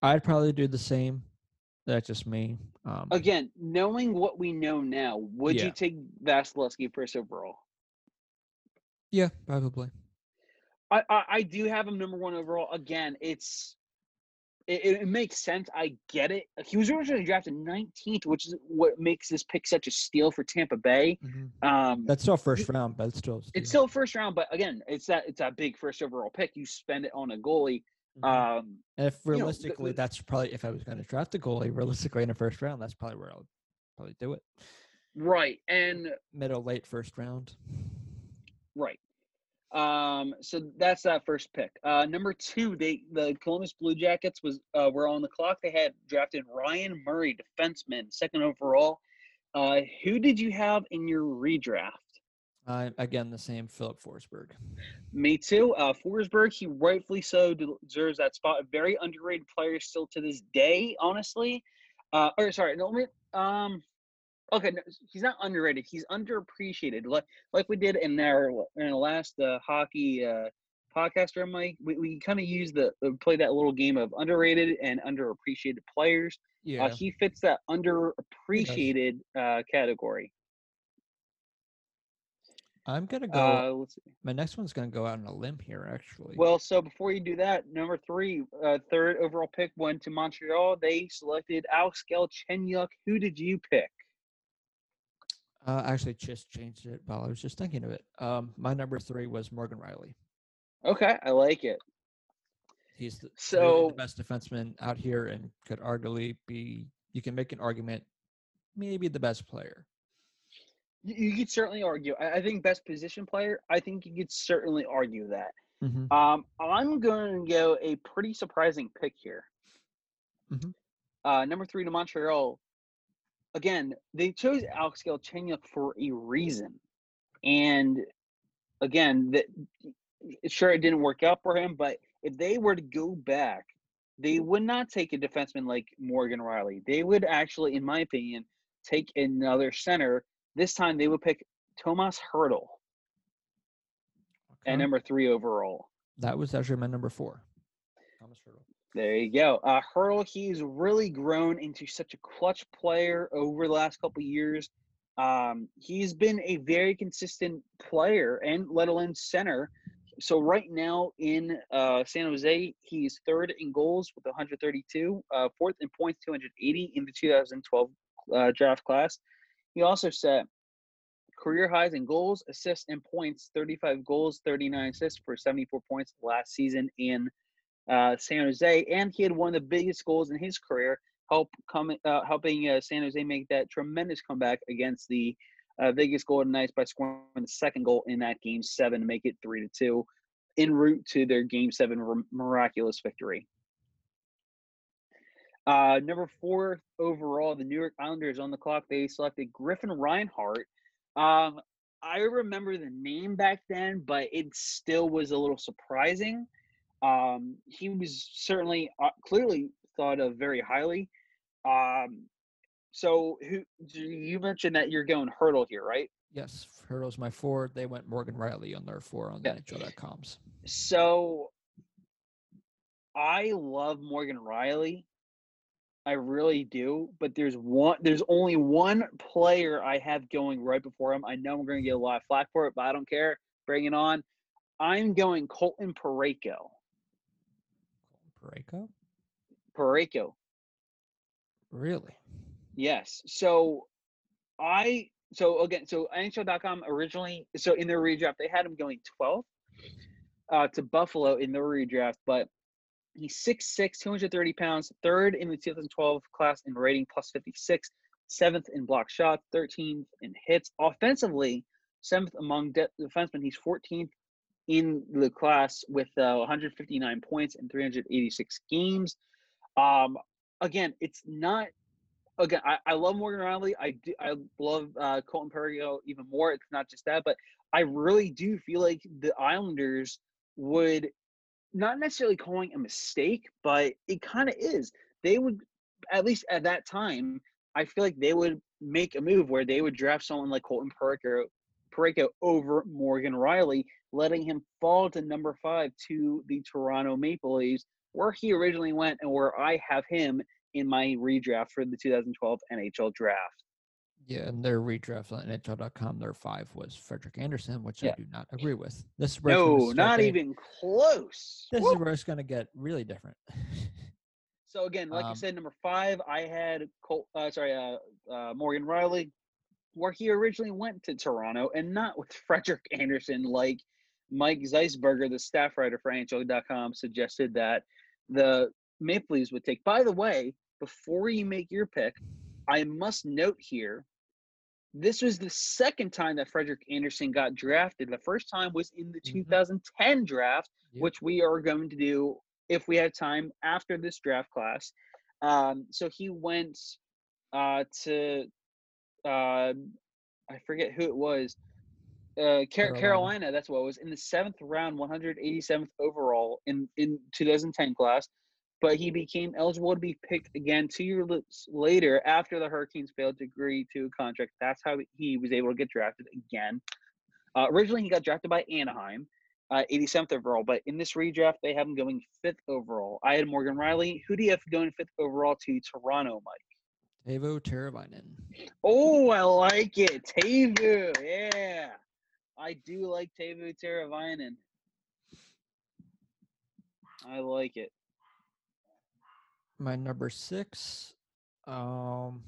I'd probably do the same. That's just me. Um, Again, knowing what we know now, would Yeah. you take Vasilevskiy first overall? yeah, probably. I, I, I do have him number one overall. Again, it's it, it makes sense. I get it. He was originally drafted 19th, which is what makes this pick such a steal for Tampa Bay. Mhm. Um, That's still first round, but it's still. it's still first round, but again, it's that it's that big first overall pick. You spend it on a goalie. Mhm. Um, And if know, the- realistically, the- that's probably if I was going to draft a goalie realistically in the first round, that's probably where I'll probably do it. right, and Middle late first round. right. Um, so that's that first pick. Uh, number two, they the Columbus Blue Jackets was uh, were on the clock. They had drafted Ryan Murray, defenseman, second overall. Uh, who did you have in your redraft? Uh, again, the same Filip Forsberg. Me too. Uh, Forsberg, he rightfully so deserves that spot. A very underrated player still to this day, honestly. Uh, or sorry, no, me- um, okay, no, he's not underrated. He's underappreciated. Like like we did in our in our last uh, hockey uh, podcast, or Mike. We, we kind of used the uh, play that little game of underrated and underappreciated players. Yeah. Uh, he fits that underappreciated uh, category. I'm gonna go. Uh, let's see. my next one's gonna go out on a limb here, actually. Well, so before you do that, number three, uh, third overall pick went to Montreal. They selected Alex Galchenyuk. Who did you pick? uh, I actually just changed it while I was just thinking of it. Um, my number three was Morgan Rielly. Okay, I like it. He's the, So- the best defenseman out here, and could arguably be. You can make an argument, maybe the best player. You, could certainly argue. I, think best position player. I think you could certainly argue that. Mm-hmm. Um, I'm going to go a pretty surprising pick here. Mhm. Uh, number three to Montreal. Again, they chose Alex Galchenyuk for a reason, and again, that sure it didn't work out for him. But if they were to go back, they would not take a defenseman like Morgan Rielly. They would actually, in my opinion, take another center. This time, they would pick Tomas Hertl at number three overall. that was actually my number four. Tomas Hertl. There you go. Uh, Hertl, he's really grown into such a clutch player over the last couple of years. Um, he's been a very consistent player and let alone center. So right now in uh, San Jose, he's third in goals with 132, uh, fourth in points 280 in the 2012 uh, draft class. He also set career highs in goals, assists, and points 35 goals, 39 assists for 74 points last season in uh, San Jose, and he had one of the biggest goals in his career, help coming uh, helping uh, San Jose make that tremendous comeback against the uh, Vegas Golden Knights by scoring the second goal in that game seven to make it three to two, en route to their game seven miraculous victory. Uh, number four overall, the New York Islanders on the clock. They selected Griffin Reinhart. Um, I remember the name back then, but it still was a little surprising. Um, he was certainly uh, clearly thought of very highly. Um, so who you mentioned that you're going Hertl here, right? Yes, Hertl's my four. They went Morgan Rielly on their four on the Yeah. NHL.coms. So I love Morgan Rielly. I really do, but there's one there's only one player I have going right before him. I know I'm going to get a lot of flack for it, but I don't care. Bring it on. I'm going Colton Parayko. Pareko? Parayko. Really? Yes. So I so again so NHL.com originally so in their redraft they had him going 12th uh, to Buffalo in their redraft, but he's 6'6", 230 pounds, third in the 2012 class in rating, plus 56, seventh in block shot, 13th in hits. Offensively, seventh among de- defensemen. He's 14th in the class with uh, 159 points in 386 games. Um, again, it's not. Again, I, I love Morgan Rielly. I do. I love uh, Colton Parayko even more. It's not just that, but I really do feel like the Islanders would not necessarily calling a mistake, but it kind of is. They would, at least at that time, I feel like they would make a move where they would draft someone like Colton Parker, Parayko over Morgan Rielly, letting him fall to number five to the Toronto Maple Leafs, where he originally went and where I have him in my redraft for the 2012 NHL draft. Yeah, and their redraft on NHL.com, their five was Frederik Andersen, which I do not agree with. This is where it's gonna No, not getting- even close. This Woo! is where it's going to get really different. So again, like Um, said, number five, I had Col- uh, sorry, uh, uh, Morgan Rielly, where he originally went to Toronto, and not with Frederik Andersen, like Mike Zeisberger, the staff writer for NHL.com, suggested that the Maple Leafs would take. By the way, before you make your pick, I must note here. This was the second time that Frederik Andersen got drafted. The first time was in the Mhm. 2010 draft, Yep. which we are going to do if we have time after this draft class. Um, so he went uh, to uh, I forget who it was. Uh, Car- Carolina. Carolina. that's what it was in the seventh round, 187th overall in in 2010 class. But he became eligible to be picked again two years later after the Hurricanes failed to agree to a contract. That's how he was able to get drafted again. Uh, originally, he got drafted by Anaheim, uh, 87th overall, but in this redraft, they have him going fifth overall. I had Morgan Rielly. Who do you have going fifth overall to Toronto, Mike? Teuvo Teravainen. Oh, I like it. Teuvo, yeah. I do like Teuvo Teravainen. I like it. My number six. Um,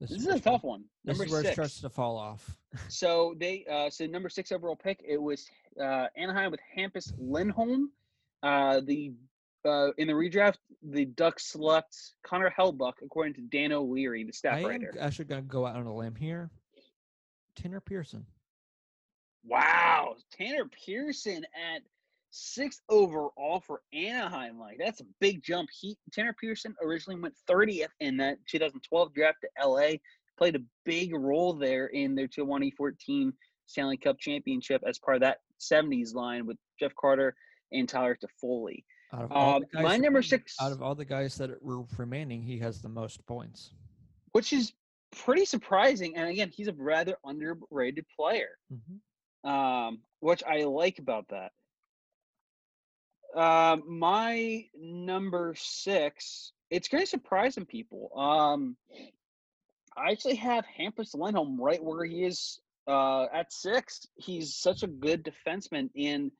this, is a tough one. This Number is where six. it starts to fall off. So they uh so number six overall pick, it was uh Anaheim with Hampus Lindholm. Uh the uh in the redraft, the Ducks select Connor Hellebuyck according to Dan O'Leary, the staff I staff am writer. actually going to go out on a limb here. Tanner Pearson. Wow. Tanner Pearson at sixth overall for Anaheim. Like that's a big jump. He Tanner Pearson originally went 30th in that 2012 draft to LA. Played a big role there in their 2014 Stanley Cup championship as part of that 70s line with Jeff Carter and Tyler Toffoli. Out of all the guys my number six, Out of all the guys that were remaining, he has the most points. which is pretty surprising. And again, he's a rather underrated player. hmm um, which I like about that. Um, my number six, it's going to surprise some people. Um, I actually have Hampus Lindholm right where he is uh, at six. He's such a good defenseman. And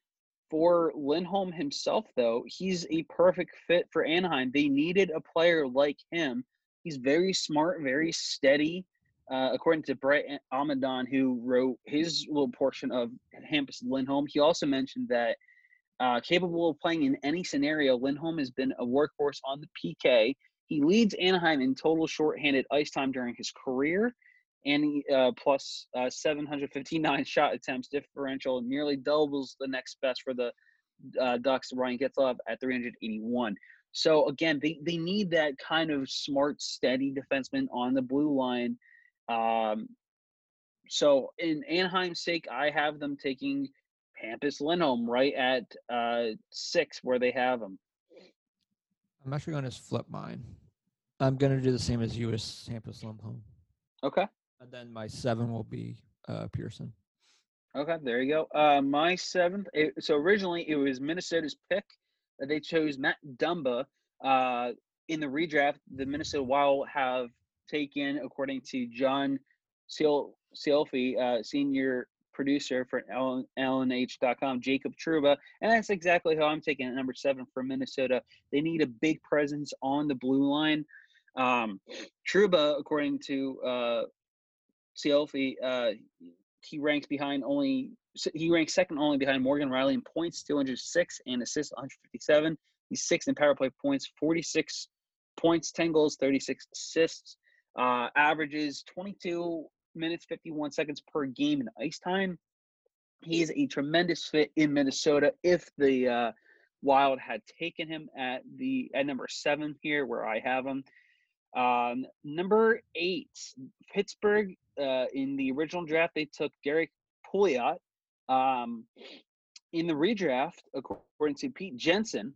for Lindholm himself, though, he's a perfect fit for Anaheim. They needed a player like him. He's very smart, very steady. Uh, according to Brett Amadon, who wrote his little portion of Hampus Lindholm, he also mentioned that uh, capable of playing in any scenario, Lindholm has been a workhorse on the PK. He leads Anaheim in total shorthanded ice time during his career, and he, uh, plus uh, 759 shot attempts differential, nearly doubles the next best for the uh, Ducks. Ryan Getzlaf at 381. So again, they, they need that kind of smart, steady defenseman on the blue line. Um, so in Anaheim's sake, I have them taking Hampus Lindholm right at uh, six, where they have him. I'm actually going to flip mine. I'm going to do the same as you as Hampus Lindholm. Okay. And then my seven will be uh, Pearson. Okay, there you go. Uh, my seventh. It, so originally it was Minnesota's pick. They chose Matt Dumba. Uh, in the redraft, the Minnesota Wild have taken, according to John Sealfie, uh, senior producer for LNH.com, Jacob Trouba, and that's exactly how I'm taking it. Number seven for Minnesota. They need a big presence on the blue line. Um, Trouba, according to uh, Sealfie, uh, he ranks behind only he ranks second only behind Morgan Riley in points, 206 and assists, 157. He's sixth in power play points, 46 points, 10 goals, 36 assists. Uh, averages 22 minutes, 51 seconds per game in ice time. He is a tremendous fit in Minnesota. If the uh, Wild had taken him at the at number seven here, where I have him, um, number eight, Pittsburgh. Uh, in the original draft, they took Derrick Pouliot. Um, in the redraft, according to Pete Jensen,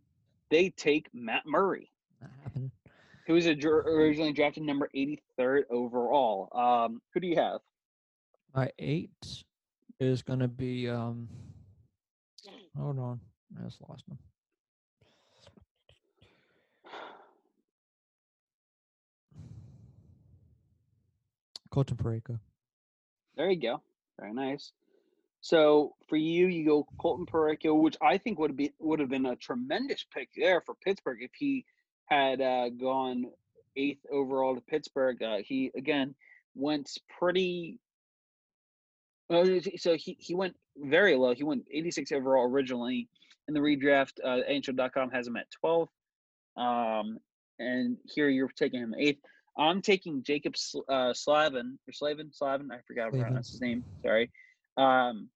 they take Matt Murray, Not happening. Who was originally drafted number 83rd overall. Um, who do you have? My eight is going to be. Um, hold on. I just lost him. Colton Parayko. There you go. Very nice. So for you, you go Colton Parayko, which I think would be would have been a tremendous pick there for Pittsburgh if he had uh, gone eighth overall to Pittsburgh. Uh, he again went pretty. Uh, so he, he went very low. He went 86 overall originally in the redraft. Uh, NHL.com has him at 12. Um, and here you're taking him eighth. I'm taking Jaccob uh, Slavin or Slavin Slavin. I forgot how to pronounce his name. Sorry. Um,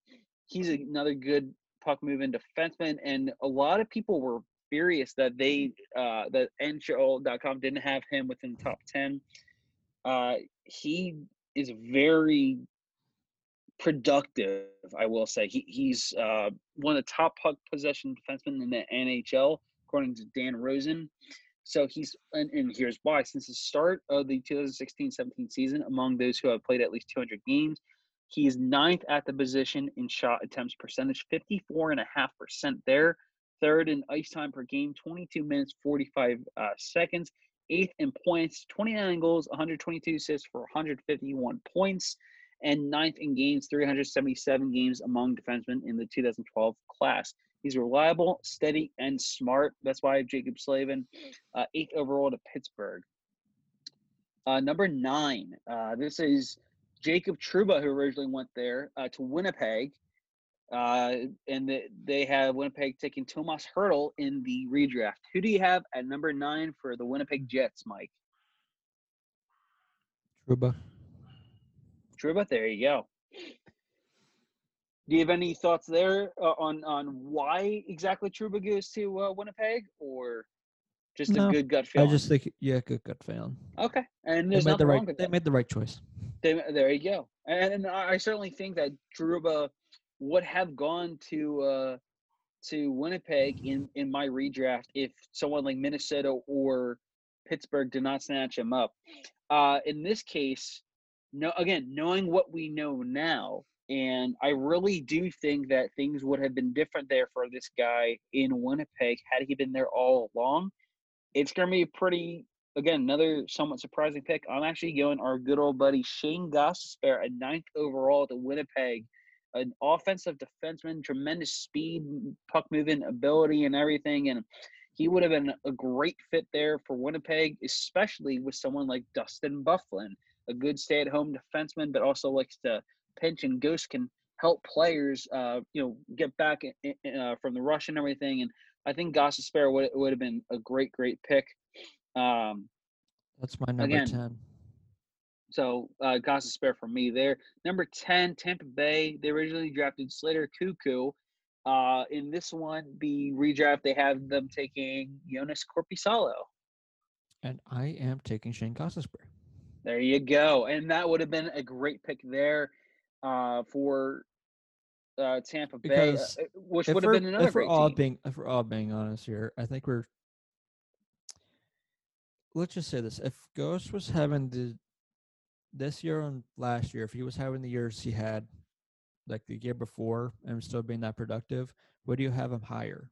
he's another good puck moving defenseman, and a lot of people were furious that they uh, that NHL.com didn't have him within the top ten. Uh, he is very productive. I will say he he's uh, one of the top puck possession defensemen in the NHL, according to Dan Rosen. So he's and, and here's why: since the start of the 2016-17 season, among those who have played at least 200 games, he is ninth at the position in shot attempts percentage, 54.5% there. Third in ice time per game, 22 minutes, 45 uh, seconds. Eighth in points, 29 goals, 122 assists for 151 points and ninth in games, 377 games among defensemen in the 2012 class. He's reliable, steady, and smart. That's why Jaccob Slavin, uh, eighth overall to Pittsburgh. Uh, number nine, uh, this is Jacob Trouba, who originally went there uh, to Winnipeg. Uh, and the, they have Winnipeg taking Tomas Hertl in the redraft. Who do you have at number nine for the Winnipeg Jets, Mike? Trouba. Trouba, there you go. Do you have any thoughts there uh, on on why exactly Trouba goes to uh, Winnipeg, or just No, a good gut feeling? I just think yeah, good gut feeling. okay, and They made the wrong right. They that. made the right choice. They, there you go. And, and I certainly think that Trouba would have gone to uh, to Winnipeg in in my redraft if someone like Minnesota or Pittsburgh did not snatch him up. Uh, in this case, no. Again, knowing what we know now, and I really do think that things would have been different there for this guy in Winnipeg had he been there all along. It's going to be pretty again, another somewhat surprising pick. I'm actually going our good old buddy Shane Gostisbehere at ninth overall to Winnipeg. An offensive defenseman, tremendous speed, puck moving ability, and everything. And he would have been a great fit there for Winnipeg, especially with someone like Dustin Byfuglien, a good stay at home defenseman, but also likes to pinch and ghost, can help players, uh, you know, get back in, in, uh, from the rush and everything. And I think Gostisbehere would, would have been a great, great pick. Um, That's my number Again, ten. So uh, Goss spare for me there. Number 10, Tampa Bay. They originally drafted Slater Koekkoek. Uh, in this one, the redraft, they have them taking Joonas Korpisalo. And I am taking Shane Gostisbehere. There you go. And that would have been a great pick there uh, for uh, Tampa Bay, Because uh, which would have been another if we're great all team. being if we're all being honest here, I think we're. Let's just say this: if Ghost was having the this year and last year, if he was having the years he had, like the year before, and still being that productive, would you have him higher?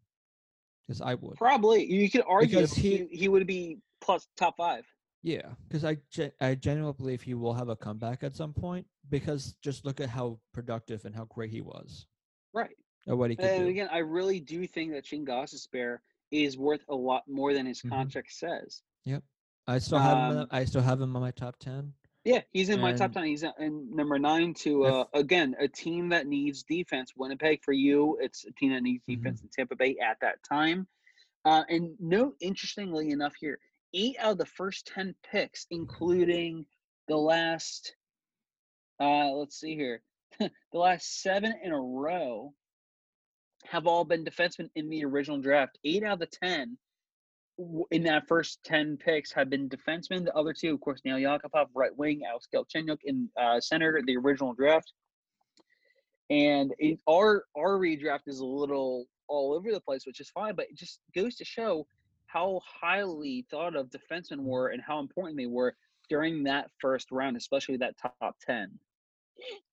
Because I would. Probably. You could argue Because he, he- he would be plus top five. Yeah, because I I genuinely believe he will have a comeback at some point. Because just look at how productive and how great he was, Right. or what he could And do. again, I really do think that Shane Gostisbehere is worth a lot more than his Mhm. contract says. Yep. I still have him. um, the- I still have him on my top ten. Yeah, he's in my top ten. He's in number nine to uh, again a team that needs defense. Winnipeg for you, it's a team that needs Mhm. defense in Tampa Bay at that time. Uh, and note, interestingly enough, here eight out of the first ten picks, including the last, uh, let's see here, the last seven in a row, have all been defensemen in the original draft. Eight out of the ten in that first 10 picks have been defensemen. The other two, of course, Nail Yakupov, right wing, Alex Galchenyuk in uh, center, the original draft. And it, our our redraft is a little all over the place, which is fine, but it just goes to show how highly thought of defensemen were and how important they were during that first round, especially that top 10.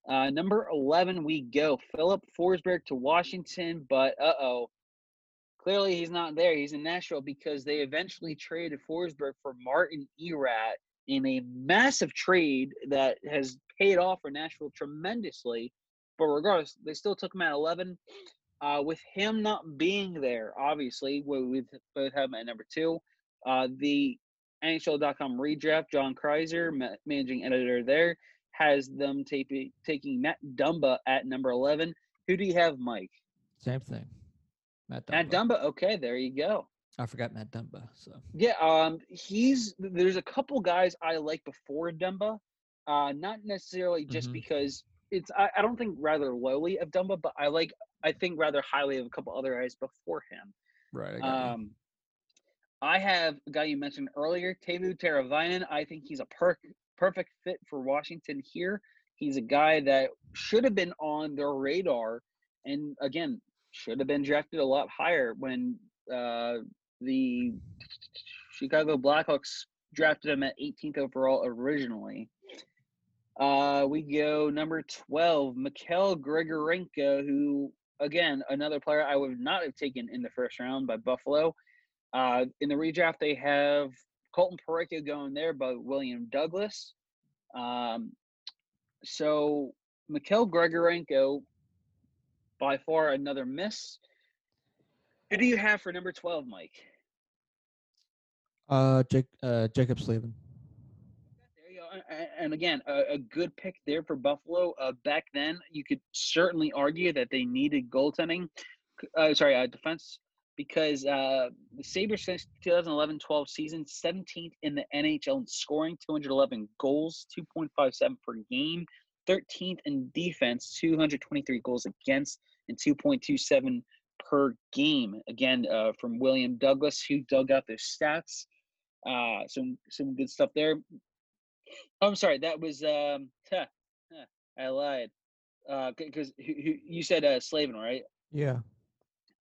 Uh, number 11, we go. Philip Forsberg to Washington, but uh oh. Clearly, he's not there. He's in Nashville because they eventually traded Forsberg for Martin Erat in a massive trade that has paid off for Nashville tremendously. But regardless, they still took him at 11. Uh, with him not being there, obviously, we both have him at number two. Uh, the NHL.com redraft, John Kreiser, ma- managing editor there, has them taking Matt Dumba at number 11. Who do you have, Mike? Same thing. Matt Dumba. Matt Dumba. Okay, there you go. I forgot Matt Dumba. So Yeah, um, he's there's a couple guys I like before Dumba, uh, not necessarily just Mhm. because it's I, I don't think rather lowly of Dumba, but I like I think rather highly of a couple other guys before him. right. I you. Um, I have a guy you mentioned earlier, Teuvo Teravainen. I think he's a per- perfect fit for Washington here. He's a guy that should have been on their radar, and again, should have been drafted a lot higher when uh, the Chicago Blackhawks drafted him at 18th overall originally. Uh, we go number 12, Mikhail Grigorenko, who, again, another player I would not have taken in the first round by Buffalo. Uh, in the redraft, they have Colton Parayko going there by William Douglas. Um, so Mikhail Grigorenko, by far another miss. Who do you have for number 12, Mike? Uh, Jake, uh, Jaccob Slavin. There you go. And again, a, a good pick there for Buffalo. Uh, back then, you could certainly argue that they needed goaltending. Uh, sorry, uh, defense because uh, the Sabres finished 2011-12 season 17th in the NHL in scoring, 211 goals, 2.57 per game, 13th in defense, 223 goals against, and 2.27 per game. Again, uh, from William Douglas, who dug out their stats. Uh, some some good stuff there. Oh, I'm sorry, that was um, huh, huh, I lied because uh, you said uh, Slavin, right? Yeah.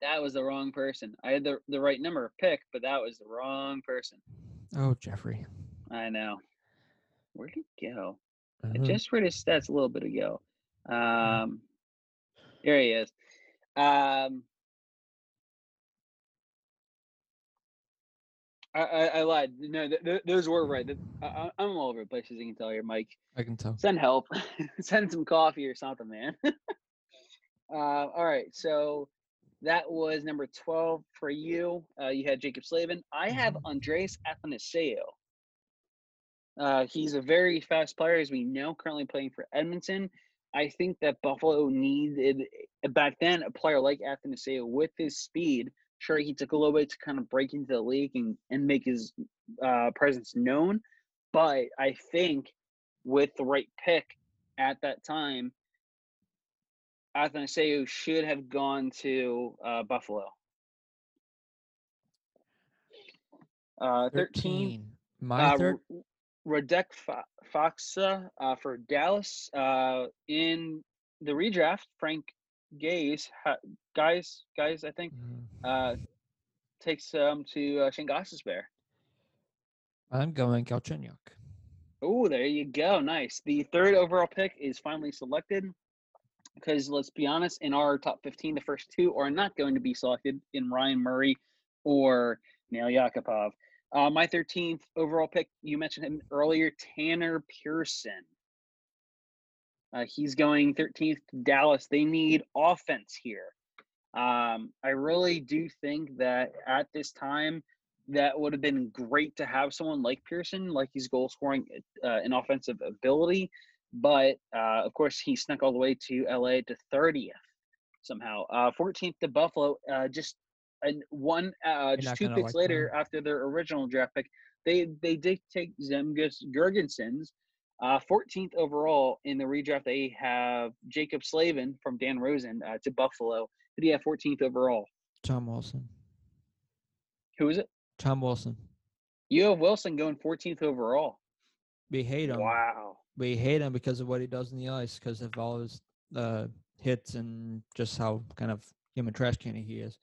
That was the wrong person. I had the the right number of pick, but that was the wrong person. Oh, Jeffrey. I know. Where'd he go? Uh-huh. I just read his stats a little bit ago. Um, here he is. Um, I, I, I lied. No, th- th- those were right. Th- I, I'm all over the place, as you can tell here, Mike. I can tell. Send help. Send some coffee or something, man. uh, all right. So that was number 12 for you. Uh, you had Jaccob Slavin. I have Andreas Athanasiou. Uh, he's a very fast player, as we know, currently playing for Edmonton. I think that Buffalo needed back then a player like Athanasiou with his speed. Sure, he took a little bit to kind of break into the league and, and make his uh, presence known. But I think with the right pick at that time, Athanasiou should have gone to uh, Buffalo. Uh, 13, My uh, third. Radek Faksa uh, for Dallas. Uh, in the redraft, Frank Gaze, ha- guys, guys, I think, uh, takes um to uh, Shingas's Bear. I'm going Galchenyuk. Oh, there you go. Nice. The third overall pick is finally selected. Because let's be honest, in our top 15, the first two are not going to be selected in Ryan Murray or Nail Yakupov. Uh, my 13th overall pick, you mentioned him earlier, Tanner Pearson. Uh, he's going 13th to Dallas. They need offense here. Um, I really do think that at this time, that would have been great to have someone like Pearson, like he's goal scoring uh, offensive ability. But uh, of course, he snuck all the way to LA to 30th somehow. Uh, 14th to Buffalo, uh, just and one, uh, just two picks like later them. after their original draft pick, they they did take Zemgus Girgensons. Uh, 14th overall in the redraft, they have Jaccob Slavin from Dan Rosen uh, to Buffalo. Who do you have 14th overall? Tom Wilson. Who is it? Tom Wilson. You have Wilson going 14th overall. We hate him. Wow. We hate him because of what he does in the ice, because of all his uh, hits and just how kind of human trash can he is.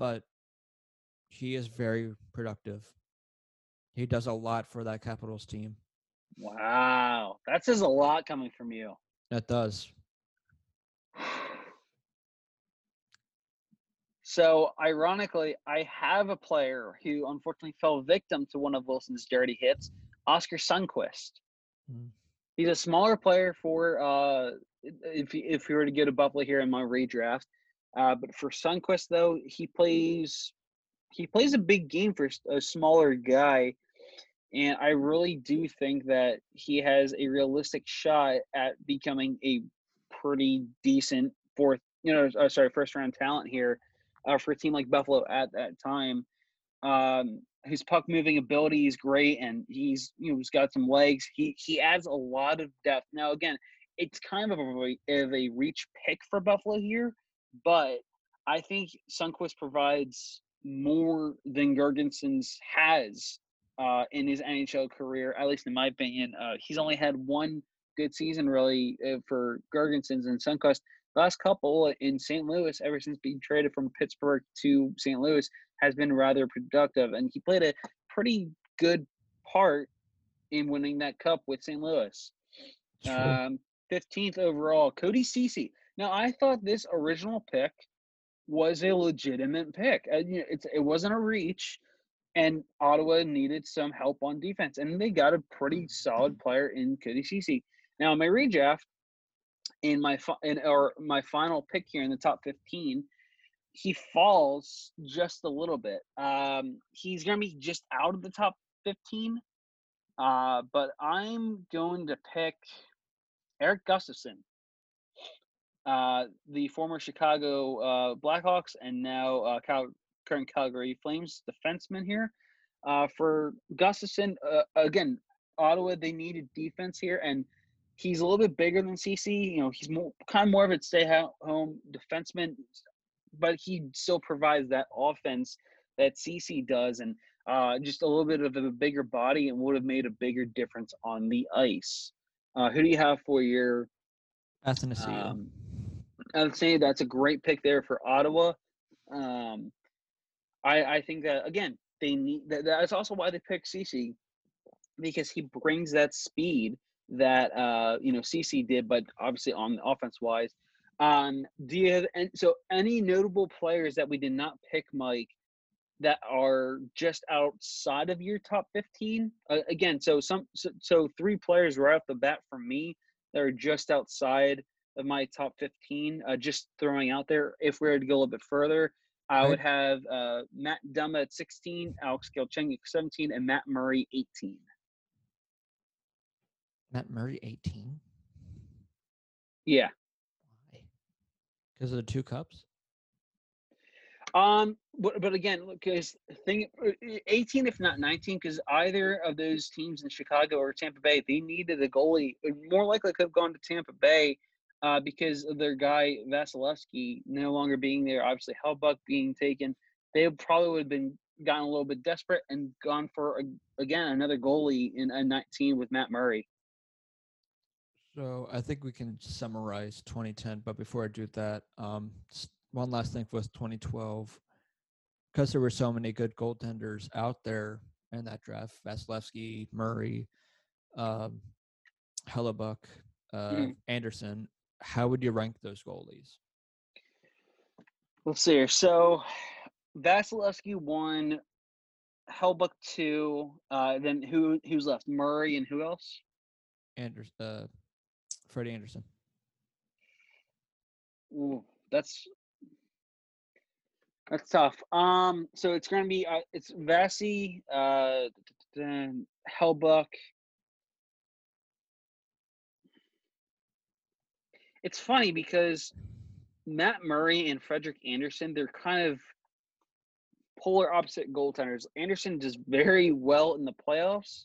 But he is very productive. He does a lot for that Capitals team. Wow. That says a lot coming from you. That does. So, ironically, I have a player who unfortunately fell victim to one of Wilson's dirty hits, Oskar Sundqvist. Mm. He's a smaller player for uh, if if we were to go to Buffalo here in my redraft. Uh, but for Sundqvist, though, he plays he plays a big game for a smaller guy, and I really do think that he has a realistic shot at becoming a pretty decent fourth, you know, uh, sorry, first round talent here uh, for a team like Buffalo at that time. Um, his puck moving ability is great, and he's you know he's got some legs. He he adds a lot of depth. Now again, it's kind of a, of a reach pick for Buffalo here, but I think Sundqvist provides more than Girgensons has uh, in his NHL career, at least in my opinion. Uh, he's only had one good season really uh, for Girgensons and Sundqvist. Last couple in St. Louis, ever since being traded from Pittsburgh to St. Louis, has been rather productive, and he played a pretty good part in winning that cup with St. Louis. Um, 15th overall, Cody Ceci. Now, I thought this original pick was a legitimate pick. It's it wasn't a reach, and Ottawa needed some help on defense, and they got a pretty solid player in Cody Ceci. Now, my redraft in my in or my final pick here in the top 15, he falls just a little bit. Um, he's gonna be just out of the top 15, uh, but I'm going to pick Erik Gustafsson uh, the former Chicago uh, Blackhawks and now uh, Cal- current Calgary Flames defenseman here. Uh, for Gustafsson, uh, again, Ottawa they needed defense here, and he's a little bit bigger than CC. You know, he's more kind of more of a stay-home defenseman, but he still provides that offense that CC does, and uh, just a little bit of a bigger body and would have made a bigger difference on the ice. Uh, who do you have for your Athanasiou? Um, I'd say that's a great pick there for Ottawa. Um, I I think that again they need that, that's also why they picked CC because he brings that speed that uh you know CC did, but obviously on offense wise. Um, do you have and so any notable players that we did not pick, Mike, that are just outside of your top 15 uh, again so some so, so, three players right off the bat for me that are just outside of my top 15. Uh, just throwing out there, if we were to go a little bit further, I would have uh, Matt Dumba at 16, Alex Galchenyuk 17, and Matt Murray 18. Matt Murray 18? Yeah. Why? Because of the two cups? Um, but but again, look, because thing uh, 18, if not 19, because either of those teams in Chicago or Tampa Bay, they needed a goalie. More likely could have gone to Tampa Bay uh, because of their guy Vasilevskiy no longer being there. Obviously, Hellebuyck being taken, they probably would have been gotten a little bit desperate and gone for a, again another goalie in a 19 with Matt Murray. So I think we can summarize 2010, but before I do that, um, one last thing was 2012, because there were so many good goaltenders out there in that draft: Vasilevskiy, Murray, um, Hellebuyck, uh, mm-hmm. Andersen how would you rank those goalies? Let's see here. So Vasilevskiy one, Hellebuyck two. Uh, then who who's left? Murray and who else? Andersen, uh, Freddie Andersen. Ooh, that's that's tough. Um, so it's gonna be uh, it's Vasi, uh, Hellebuyck, it's funny because Matt Murray and Frederik Andersen, they're kind of polar opposite goaltenders. Andersen does very well in the playoffs,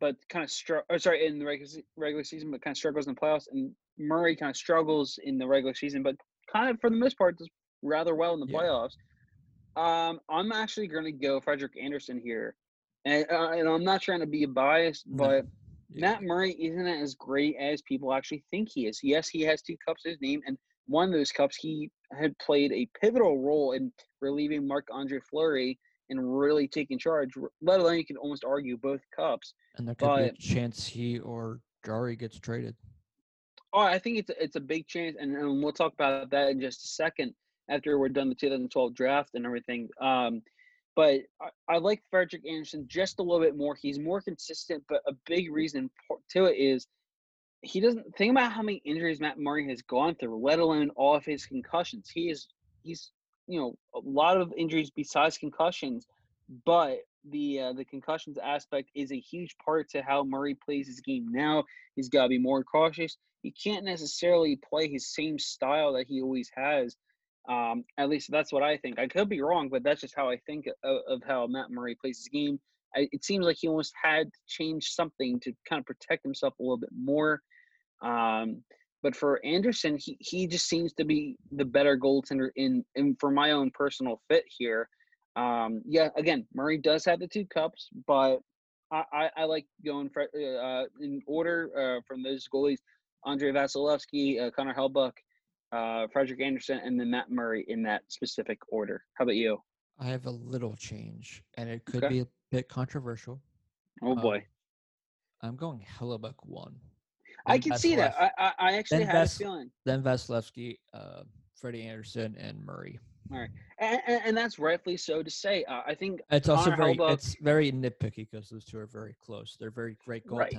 but kind of struggle. Sorry, in the regular regular season, but kind of struggles in the playoffs. And Murray kind of struggles in the regular season, but kind of for the most part does rather well in the yeah. playoffs. Um, I'm actually going to go Frederik Andersen here, and, uh, and I'm not trying to be biased, but. No yeah. Matt Murray isn't as great as people actually think he is. Yes, he has two cups to his name, and one of those cups he had played a pivotal role in relieving Marc Andre Fleury and really taking charge. Let alone you can almost argue both cups. And there could but, be a chance he or Jarry gets traded. Oh, I think it's a, it's a big chance, and, and we'll talk about that in just a second after we're done the 2012 draft and everything. Um, but I, I, like Frederik Andersen just a little bit more. He's more consistent, but a big reason to it is he doesn't think about how many injuries Matt Murray has gone through, let alone all of his concussions. He is he's you know a lot of injuries besides concussions, but the uh, the concussions aspect is a huge part to how Murray plays his game now. He's got to be more cautious. He can't necessarily play his same style that he always has um, at least that's what I think. I could be wrong, but that's just how I think of, of how Matt Murray plays his game. I, it seems like he almost had to change something to kind of protect himself a little bit more. Um, but for Andersen, he, he just seems to be the better goaltender in, in for my own personal fit here. Um, yeah, again, Murray does have the two cups, but I, I, I like going for, uh, in order uh, from those goalies: Andrei Vasilevskiy, uh, Connor Hellebuyck, uh, Frederik Andersen, and then Matt Murray in that specific order. How about you? I have a little change, and it could Okay. be a bit controversial. Oh Um, boy, I'm going Hellebuyck one. I can see that. I, I, I actually then had a feeling, then Vasilevskiy, uh, Freddie Andersen, and Murray. and, and, and that's rightfully so to say. Uh, I think It's also very Hellebuyck- it's very nitpicky because those two are very close. They're very great Right.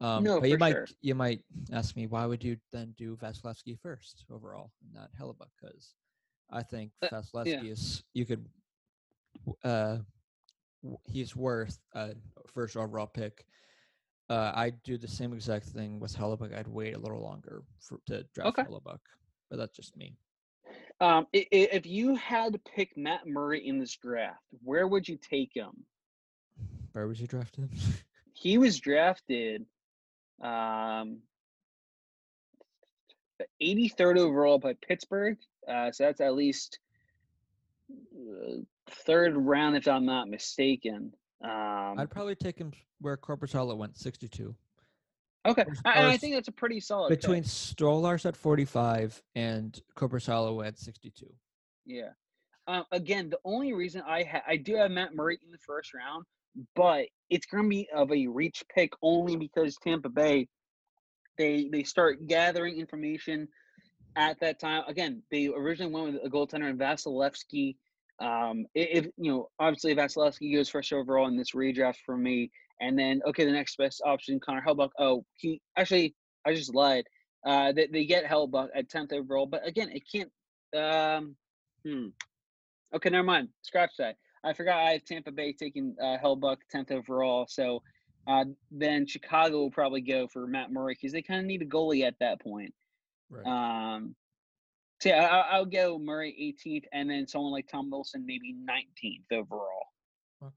Um, No, but you might sure. you might ask me why would you then do Vasilevskiy first overall, and not Hellebuyck? Because I think Uh, Vasilevskiy is you could uh he's worth a first overall pick. Uh, I'd do the same exact thing with Hellebuyck. I'd wait a little longer for, to draft Okay. Hellebuyck, but that's just me. um, if you had to pick Matt Murray in this draft, where would you take him? Where was you drafted? He was drafted um, the 83rd overall by Pittsburgh. Uh, so that's at least uh, third round, if I'm not mistaken. Um, I'd probably take him where Korpisalo went, sixty-two. okay, or- I, or think that's a pretty solid pick. between Stolars at 45 and Korpisalo at 62. Yeah. Um, again, the only reason I ha- I do have Matt Murray in the first round, but it's going to be of a reach pick only because Tampa Bay they they start gathering information at that time. Again, they originally went with a goaltender in Vasilevskiy. Um, if you know, obviously Vasilevskiy goes first overall in this redraft for me, and then okay, the next best option, Connor Hellebuyck. Oh, he actually I just lied. Uh, they, they get Hellebuyck at tenth overall, but again, it can't. Um, hmm. Okay, never mind. Scratch that. I forgot I have Tampa Bay taking uh, Hellebuyck tenth overall, so uh, then Chicago will probably go for Matt Murray because they kind of need a goalie at that point. Right. Um, so yeah, I, I'll go Murray 18th, and then someone like Tom Wilson maybe 19th overall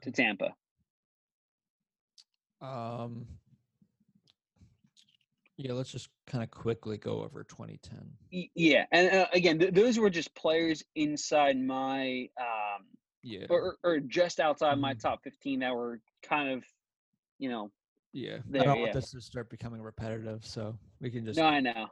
to. Tampa. Um, yeah, let's just kind of quickly go over 2010. Yeah, and uh, again, th- those were just players inside my um, Yeah. or, or just outside my Mhm. top 15 that were kind of, you know, Yeah. there, I don't yeah. want this to start becoming repetitive, so we can just. no, I know.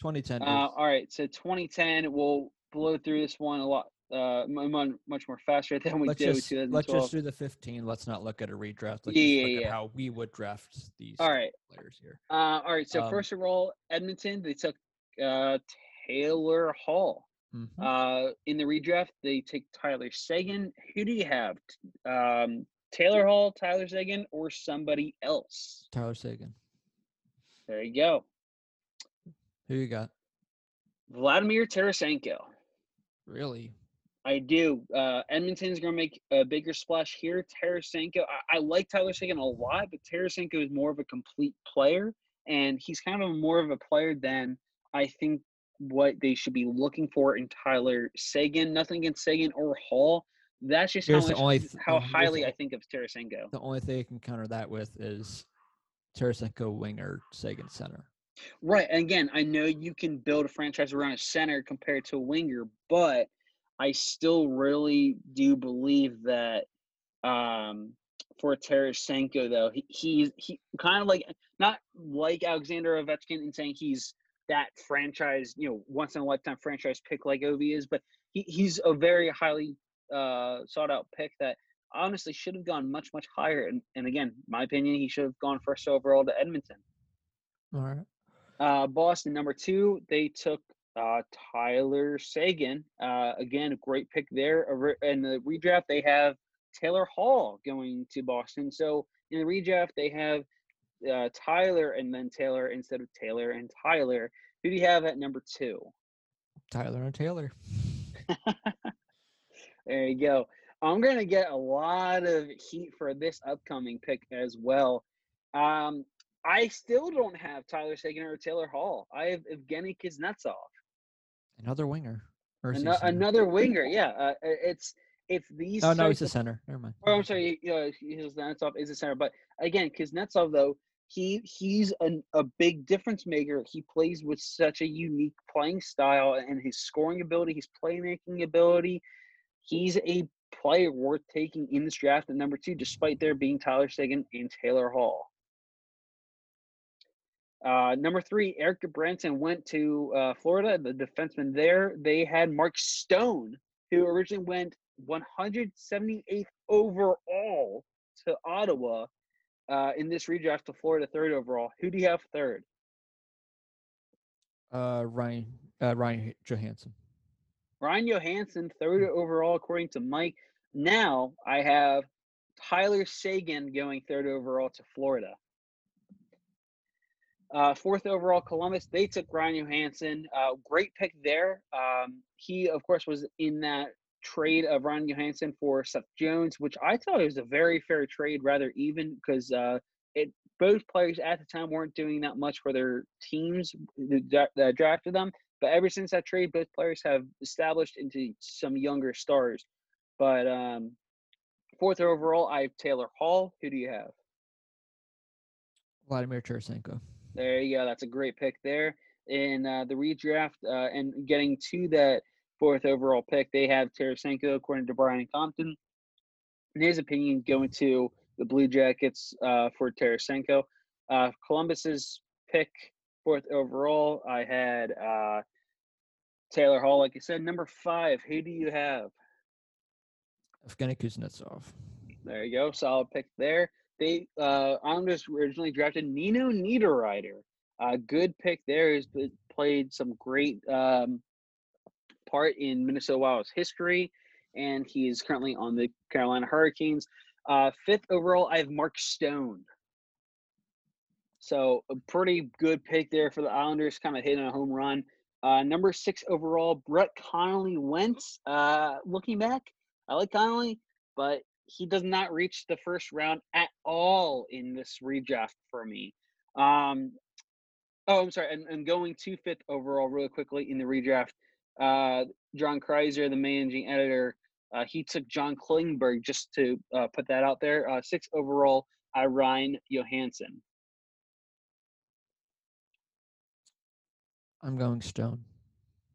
2010. Uh, all right, so 2010, we'll blow through this one a lot, uh, mu- mu- much more faster than we Let's did with just, let's just do the 15. Let's not look at a redraft. Let's Yeah, just yeah, look yeah. at how we would draft these All right, players here. uh, all right. So Um, first of all, Edmonton, they took uh, Taylor Hall. Mhm. Uh, in the redraft, they take Tyler Seguin. Who do you have? Um, Taylor Hall, Tyler Seguin, or somebody else? Tyler Seguin. There you go. Who you got? Vladimir Tarasenko. Really? I do. Uh, Edmonton's going to make a bigger splash here. Tarasenko, I, I like Tyler Seguin a lot, but Tarasenko is more of a complete player, and he's kind of more of a player than I think what they should be looking for in Tyler Seguin. Nothing against Seguin or Hall. That's just how, Here's the much, only th- how highly I think of Tarasenko. The only thing I can counter that with is Tarasenko winger, Seguin center. Right. And again, I know you can build a franchise around a center compared to a winger, but I still really do believe that um, for Tarasenko, though, he, he's he kind of like not like Alexander Ovechkin in saying he's that franchise, you know, once in a lifetime franchise pick like Ovi is, but he, he's a very highly uh, sought out pick that honestly should have gone much, much higher. And, and again, my opinion, he should have gone first overall to Edmonton. All right. Uh, Boston number two, they took uh, Tyler Seguin. Uh, again, a great pick there. In the redraft, they have Taylor Hall going to Boston. So in the redraft, they have uh, Tyler and then Taylor instead of Taylor and Tyler. Who do you have at number two? Tyler and Taylor. There you go. I'm going to get a lot of heat for this upcoming pick as well. Um, I still don't have Tyler Seguin or Taylor Hall. I have Evgeny Kuznetsov. Another winger. Or is he Ano- center? another winger, yeah. Uh, it's it's these. Oh no, he's a center. Never mind. Oh, I'm sorry. Know, Kuznetsov is a center, but again, Kuznetsov though he he's an, a big difference maker. He plays with such a unique playing style and his scoring ability, his playmaking ability. He's a player worth taking in this draft at number two, despite there being Tyler Seguin and Taylor Hall. Uh, number three, Erik Gudbranson went to uh, Florida, the defenseman there. They had Mark Stone, who originally went 178th overall to Ottawa uh, in this redraft to Florida third overall. Who do you have third? Uh, Ryan uh, Ryan Johansen. Ryan Johansen, third overall, according to Mike. Now I have Tyler Seguin going third overall to Florida. Uh, fourth overall, Columbus. They took Ryan Johansen. Uh, great pick there. Um, he, of course, was in that trade of Ryan Johansen for Seth Jones, which I thought was a very fair trade, rather even because uh, it both players at the time weren't doing that much for their teams that drafted them. But ever since that trade, both players have established into some younger stars. But um, fourth overall, I have Taylor Hall. Who do you have? Vladimir Tarasenko. There you go. That's a great pick there. In uh, the redraft uh, and getting to that fourth overall pick, they have Tarasenko, according to Brian Compton. In his opinion, going to the Blue Jackets uh, for Tarasenko. Uh, Columbus's pick, fourth overall, I had uh, Taylor Hall. Like you said, number five, who do you have? Evgeny Kuznetsov. There you go. Solid pick there. They uh Islanders originally drafted Nino Niederreiter. A good pick there. He's played some great um, part in Minnesota Wild's history, and he is currently on the Carolina Hurricanes. Uh, fifth overall, I have Mark Stone. So a pretty good pick there for the Islanders, kind of hitting a home run. Uh, number six overall, Brett Connolly went. Uh, looking back, I like Connolly, but he does not reach the first round at all in this redraft for me. Um, oh, I'm sorry. And, and going to fifth overall, really quickly in the redraft, uh, John Kreiser, the managing editor, uh, he took John Klingberg just to uh, put that out there. Uh, sixth overall, I Ryan Johansen. I'm going Stone.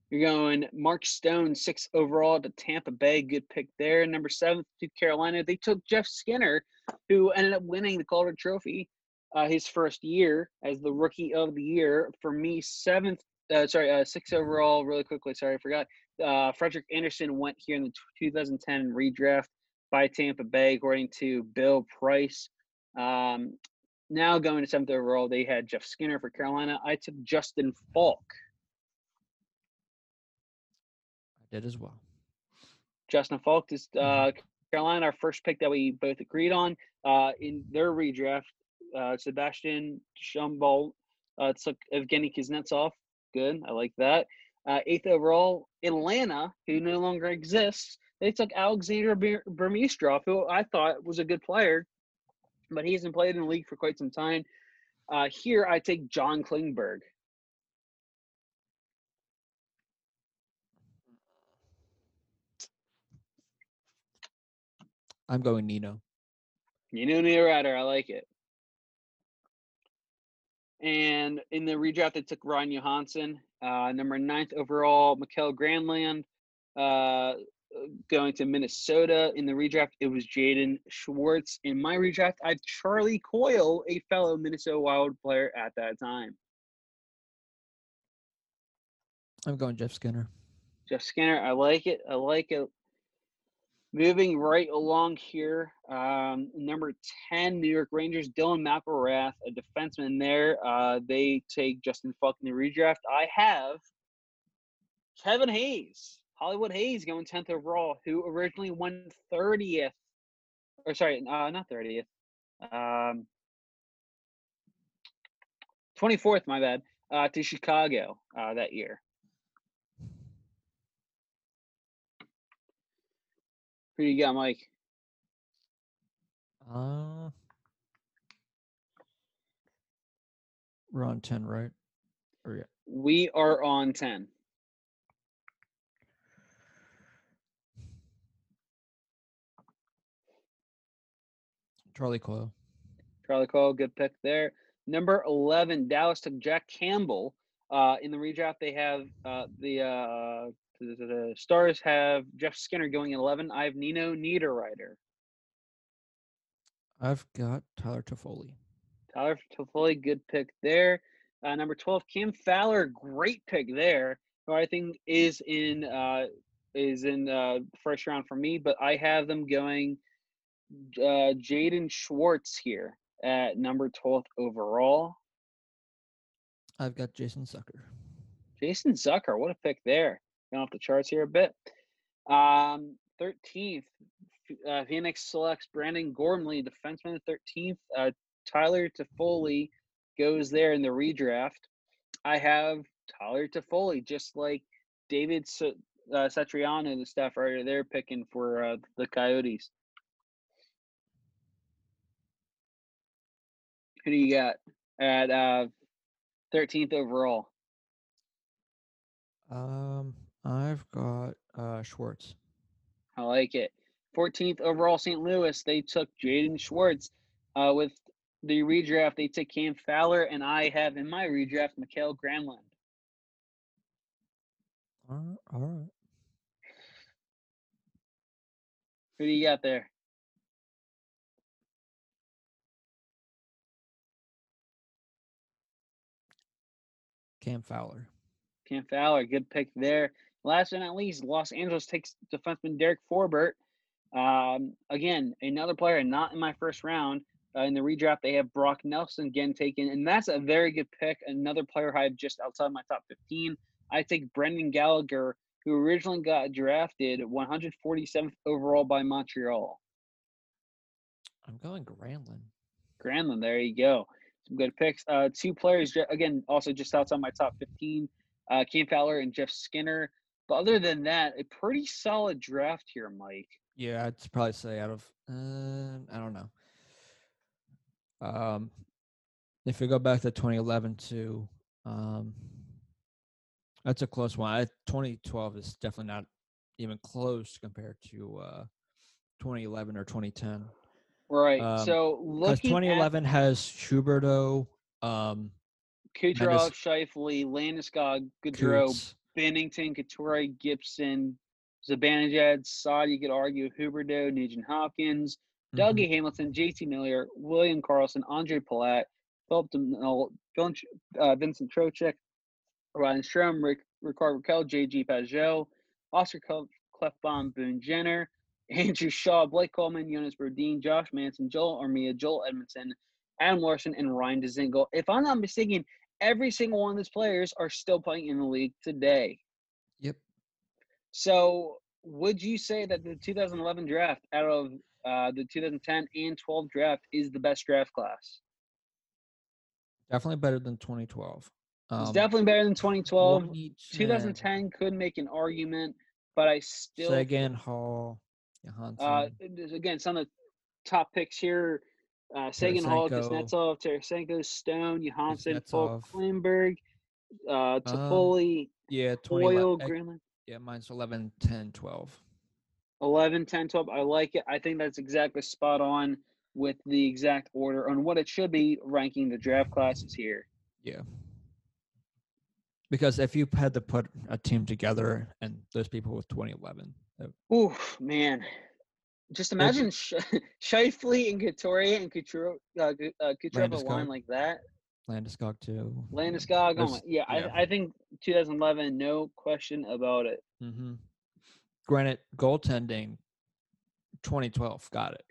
You're going Mark Stone, six overall to Tampa Bay. Good pick there. Number seven to Carolina. They took Jeff Skinner, who ended up winning the Calder Trophy uh, his first year as the Rookie of the Year. For me, seventh, uh, sorry, uh, six overall. Really quickly, sorry, I forgot. Uh, Frederik Andersen went here in the 2010 redraft by Tampa Bay, according to Bill Price. Um, now going to seventh overall, they had Jeff Skinner for Carolina. I took Justin Faulk did as well. Justin Faulk is uh, Mm-hmm. Carolina, our first pick that we both agreed on. Uh, in their redraft, uh, Sebastian Shumbold uh, took Evgeny Kuznetsov. Good, I like that. Uh, eighth overall, Atlanta, who no longer exists, they took Alexander Burmistrov, who I thought was a good player, but he hasn't played in the league for quite some time. Uh, here, I take John Klingberg. I'm going Nino. Nino Niederreiter, I like it. And in the redraft, they took Ryan Johansen, uh, number ninth overall, Mikael Granlund, uh, going to Minnesota. In the redraft, it was Jaden Schwartz. In my redraft, I have Charlie Coyle, a fellow Minnesota Wild player at that time. I'm going Jeff Skinner. Jeff Skinner, I like it. I like it. Moving right along here, um, number 10, New York Rangers, Dylan McIlrath, a defenseman there. Uh, they take Justin Faulk in the redraft. I have Kevin Hayes, Hollywood Hayes going 10th overall, who originally won 30th. Or sorry, uh, not 30th. Um, 24th, my bad, uh, to Chicago uh, that year. Who you got, Mike? Uh, we're on 10, right? Or yeah. We are on 10. Charlie Coyle. Charlie Coyle, good pick there. Number 11, Dallas took Jack Campbell. Uh, in the redraft, they have uh, the uh, The, Stars have Jeff Skinner going at 11. I have Nino Niederreiter. I've got Tyler Toffoli. Tyler Toffoli, good pick there. Uh, number 12, Cam Fowler, great pick there. Who I think is in uh, is in uh, first round for me, but I have them going uh, Jaden Schwartz here at number 12 overall. I've got Jason Zucker. Jason Zucker, what a pick there. Going off the charts here a bit. Um, 13th, uh, Phoenix selects Brandon Gormley, defenseman, 13th. Uh, Tyler Toffoli goes there in the redraft. I have Tyler Toffoli, just like David S- uh, Satriano, the staff writer, they're picking for uh, the Coyotes. Who do you got at uh, 13th overall? Um, I've got uh Schwartz. I like it. 14th overall, St. Louis. They took Jaden Schwartz. Uh, with the redraft, they took Cam Fowler, and I have in my redraft Mikael Granlund. All right, all right. Who do you got there? Cam Fowler. Cam Fowler, good pick there. Last but not least, Los Angeles takes defenseman Derek Forbort. Um, again, another player not in my first round. Uh, in the redraft, they have Brock Nelson again taken, and that's a very good pick. Another player I have just outside my top 15. I take Brendan Gallagher, who originally got drafted 147th overall by Montreal. I'm going Granlund. Granlund, there you go. Some good picks. Uh, two players, again, also just outside my top 15. Uh, Cam Fowler and Jeff Skinner. But other than that, a pretty solid draft here, Mike. Yeah, I'd probably say out of uh, I don't know. Um, if we go back to 2011 to um, that's a close one. I, 2012 is definitely not even close compared to uh 2011 or 2010. Right. Um, so Because looking 2011 has Schuberto, um, at Kucherov, Mendes- Scheifele, Landeskog, Coots. Bennington, Couture, Gibson, Zibanejad, Saad, you could argue, Huberdeau, Nugent Hopkins, Mhm. Dougie Hamilton, JT Miller, William Karlsson, Ondrej Palat, Philip DeMille, uh, Vincent Trocheck, Ryan Strome, Rick, Rickard Rakell, JG Pageau, Oscar Clef- Klefbom, Boone Jenner, Andrew Shaw, Blake Coleman, Jonas Brodin, Josh Manson, Joel Armia, Joel Edmundson, Adam Larsson, and Ryan Dzingel. If I'm not mistaken, every single one of these players are still playing in the league today. Yep. So, would you say that the 2011 draft out of uh, the 2010 and 12 draft is the best draft class? Definitely better than 2012. It's Um, definitely better than 2012. need to- 2010 could make an argument, but I still Seguin, Hall, Johansen. uh, again some of the top picks here. Uh, Seguin Hall. Kuznetsov, Tarasenko, Stone, Johansen, Paul Klingberg, uh, Toffoli, yeah, 20, Hoyle, eh, Granlund. yeah, mine's 11, 10, 12. 11, 10, 12. I like it. I think that's exactly spot on with the exact order on what it should be ranking the draft classes here. Yeah. Because if you had to put a team together and those people with 2011, that- Ooh, man. Just imagine Sh- Scheifele and Couturier and Couture, uh, uh, Kucherov a line like that. Landeskog too. Landeskog, oh my, yeah, yeah. I, I think 2011, no question about it. Mm-hmm. Granted, goaltending, 2012, got it.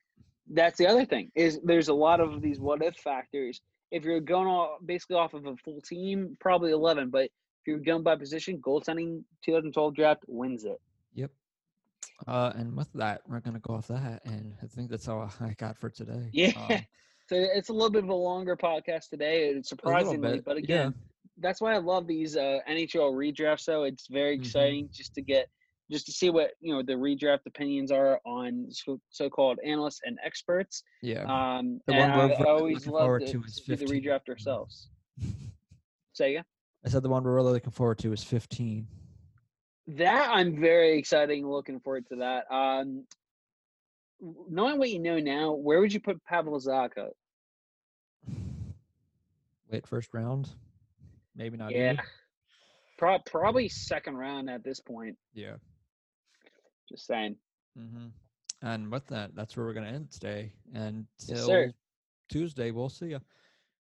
That's the other thing is there's a lot of these what if factors. If you're going off basically off of a full team, probably 11. But if you're going by position, goaltending 2012 draft wins it. Uh, and with that, we're gonna go off that, and I think that's all I got for today. Yeah. Um, So it's a little bit of a longer podcast today, surprisingly. But yeah. again, that's why I love these uh, NHL redrafts. So it's very Mhm. exciting just to get just to see what you know the redraft opinions are on so- so-called analysts and experts. yeah. Um, The and one I, I always love to, to do the redraft ourselves. Say again. I said the one we're really looking forward to is 15. That I'm very exciting, looking forward to that. Um, knowing what you know now, where would you put Pavel Zacha? Late first round, maybe not. Yeah. Pro- probably second round at this point. Yeah. Just saying. hmm And with that, that's where we're gonna end today. And till sir. Tuesday, we'll see you.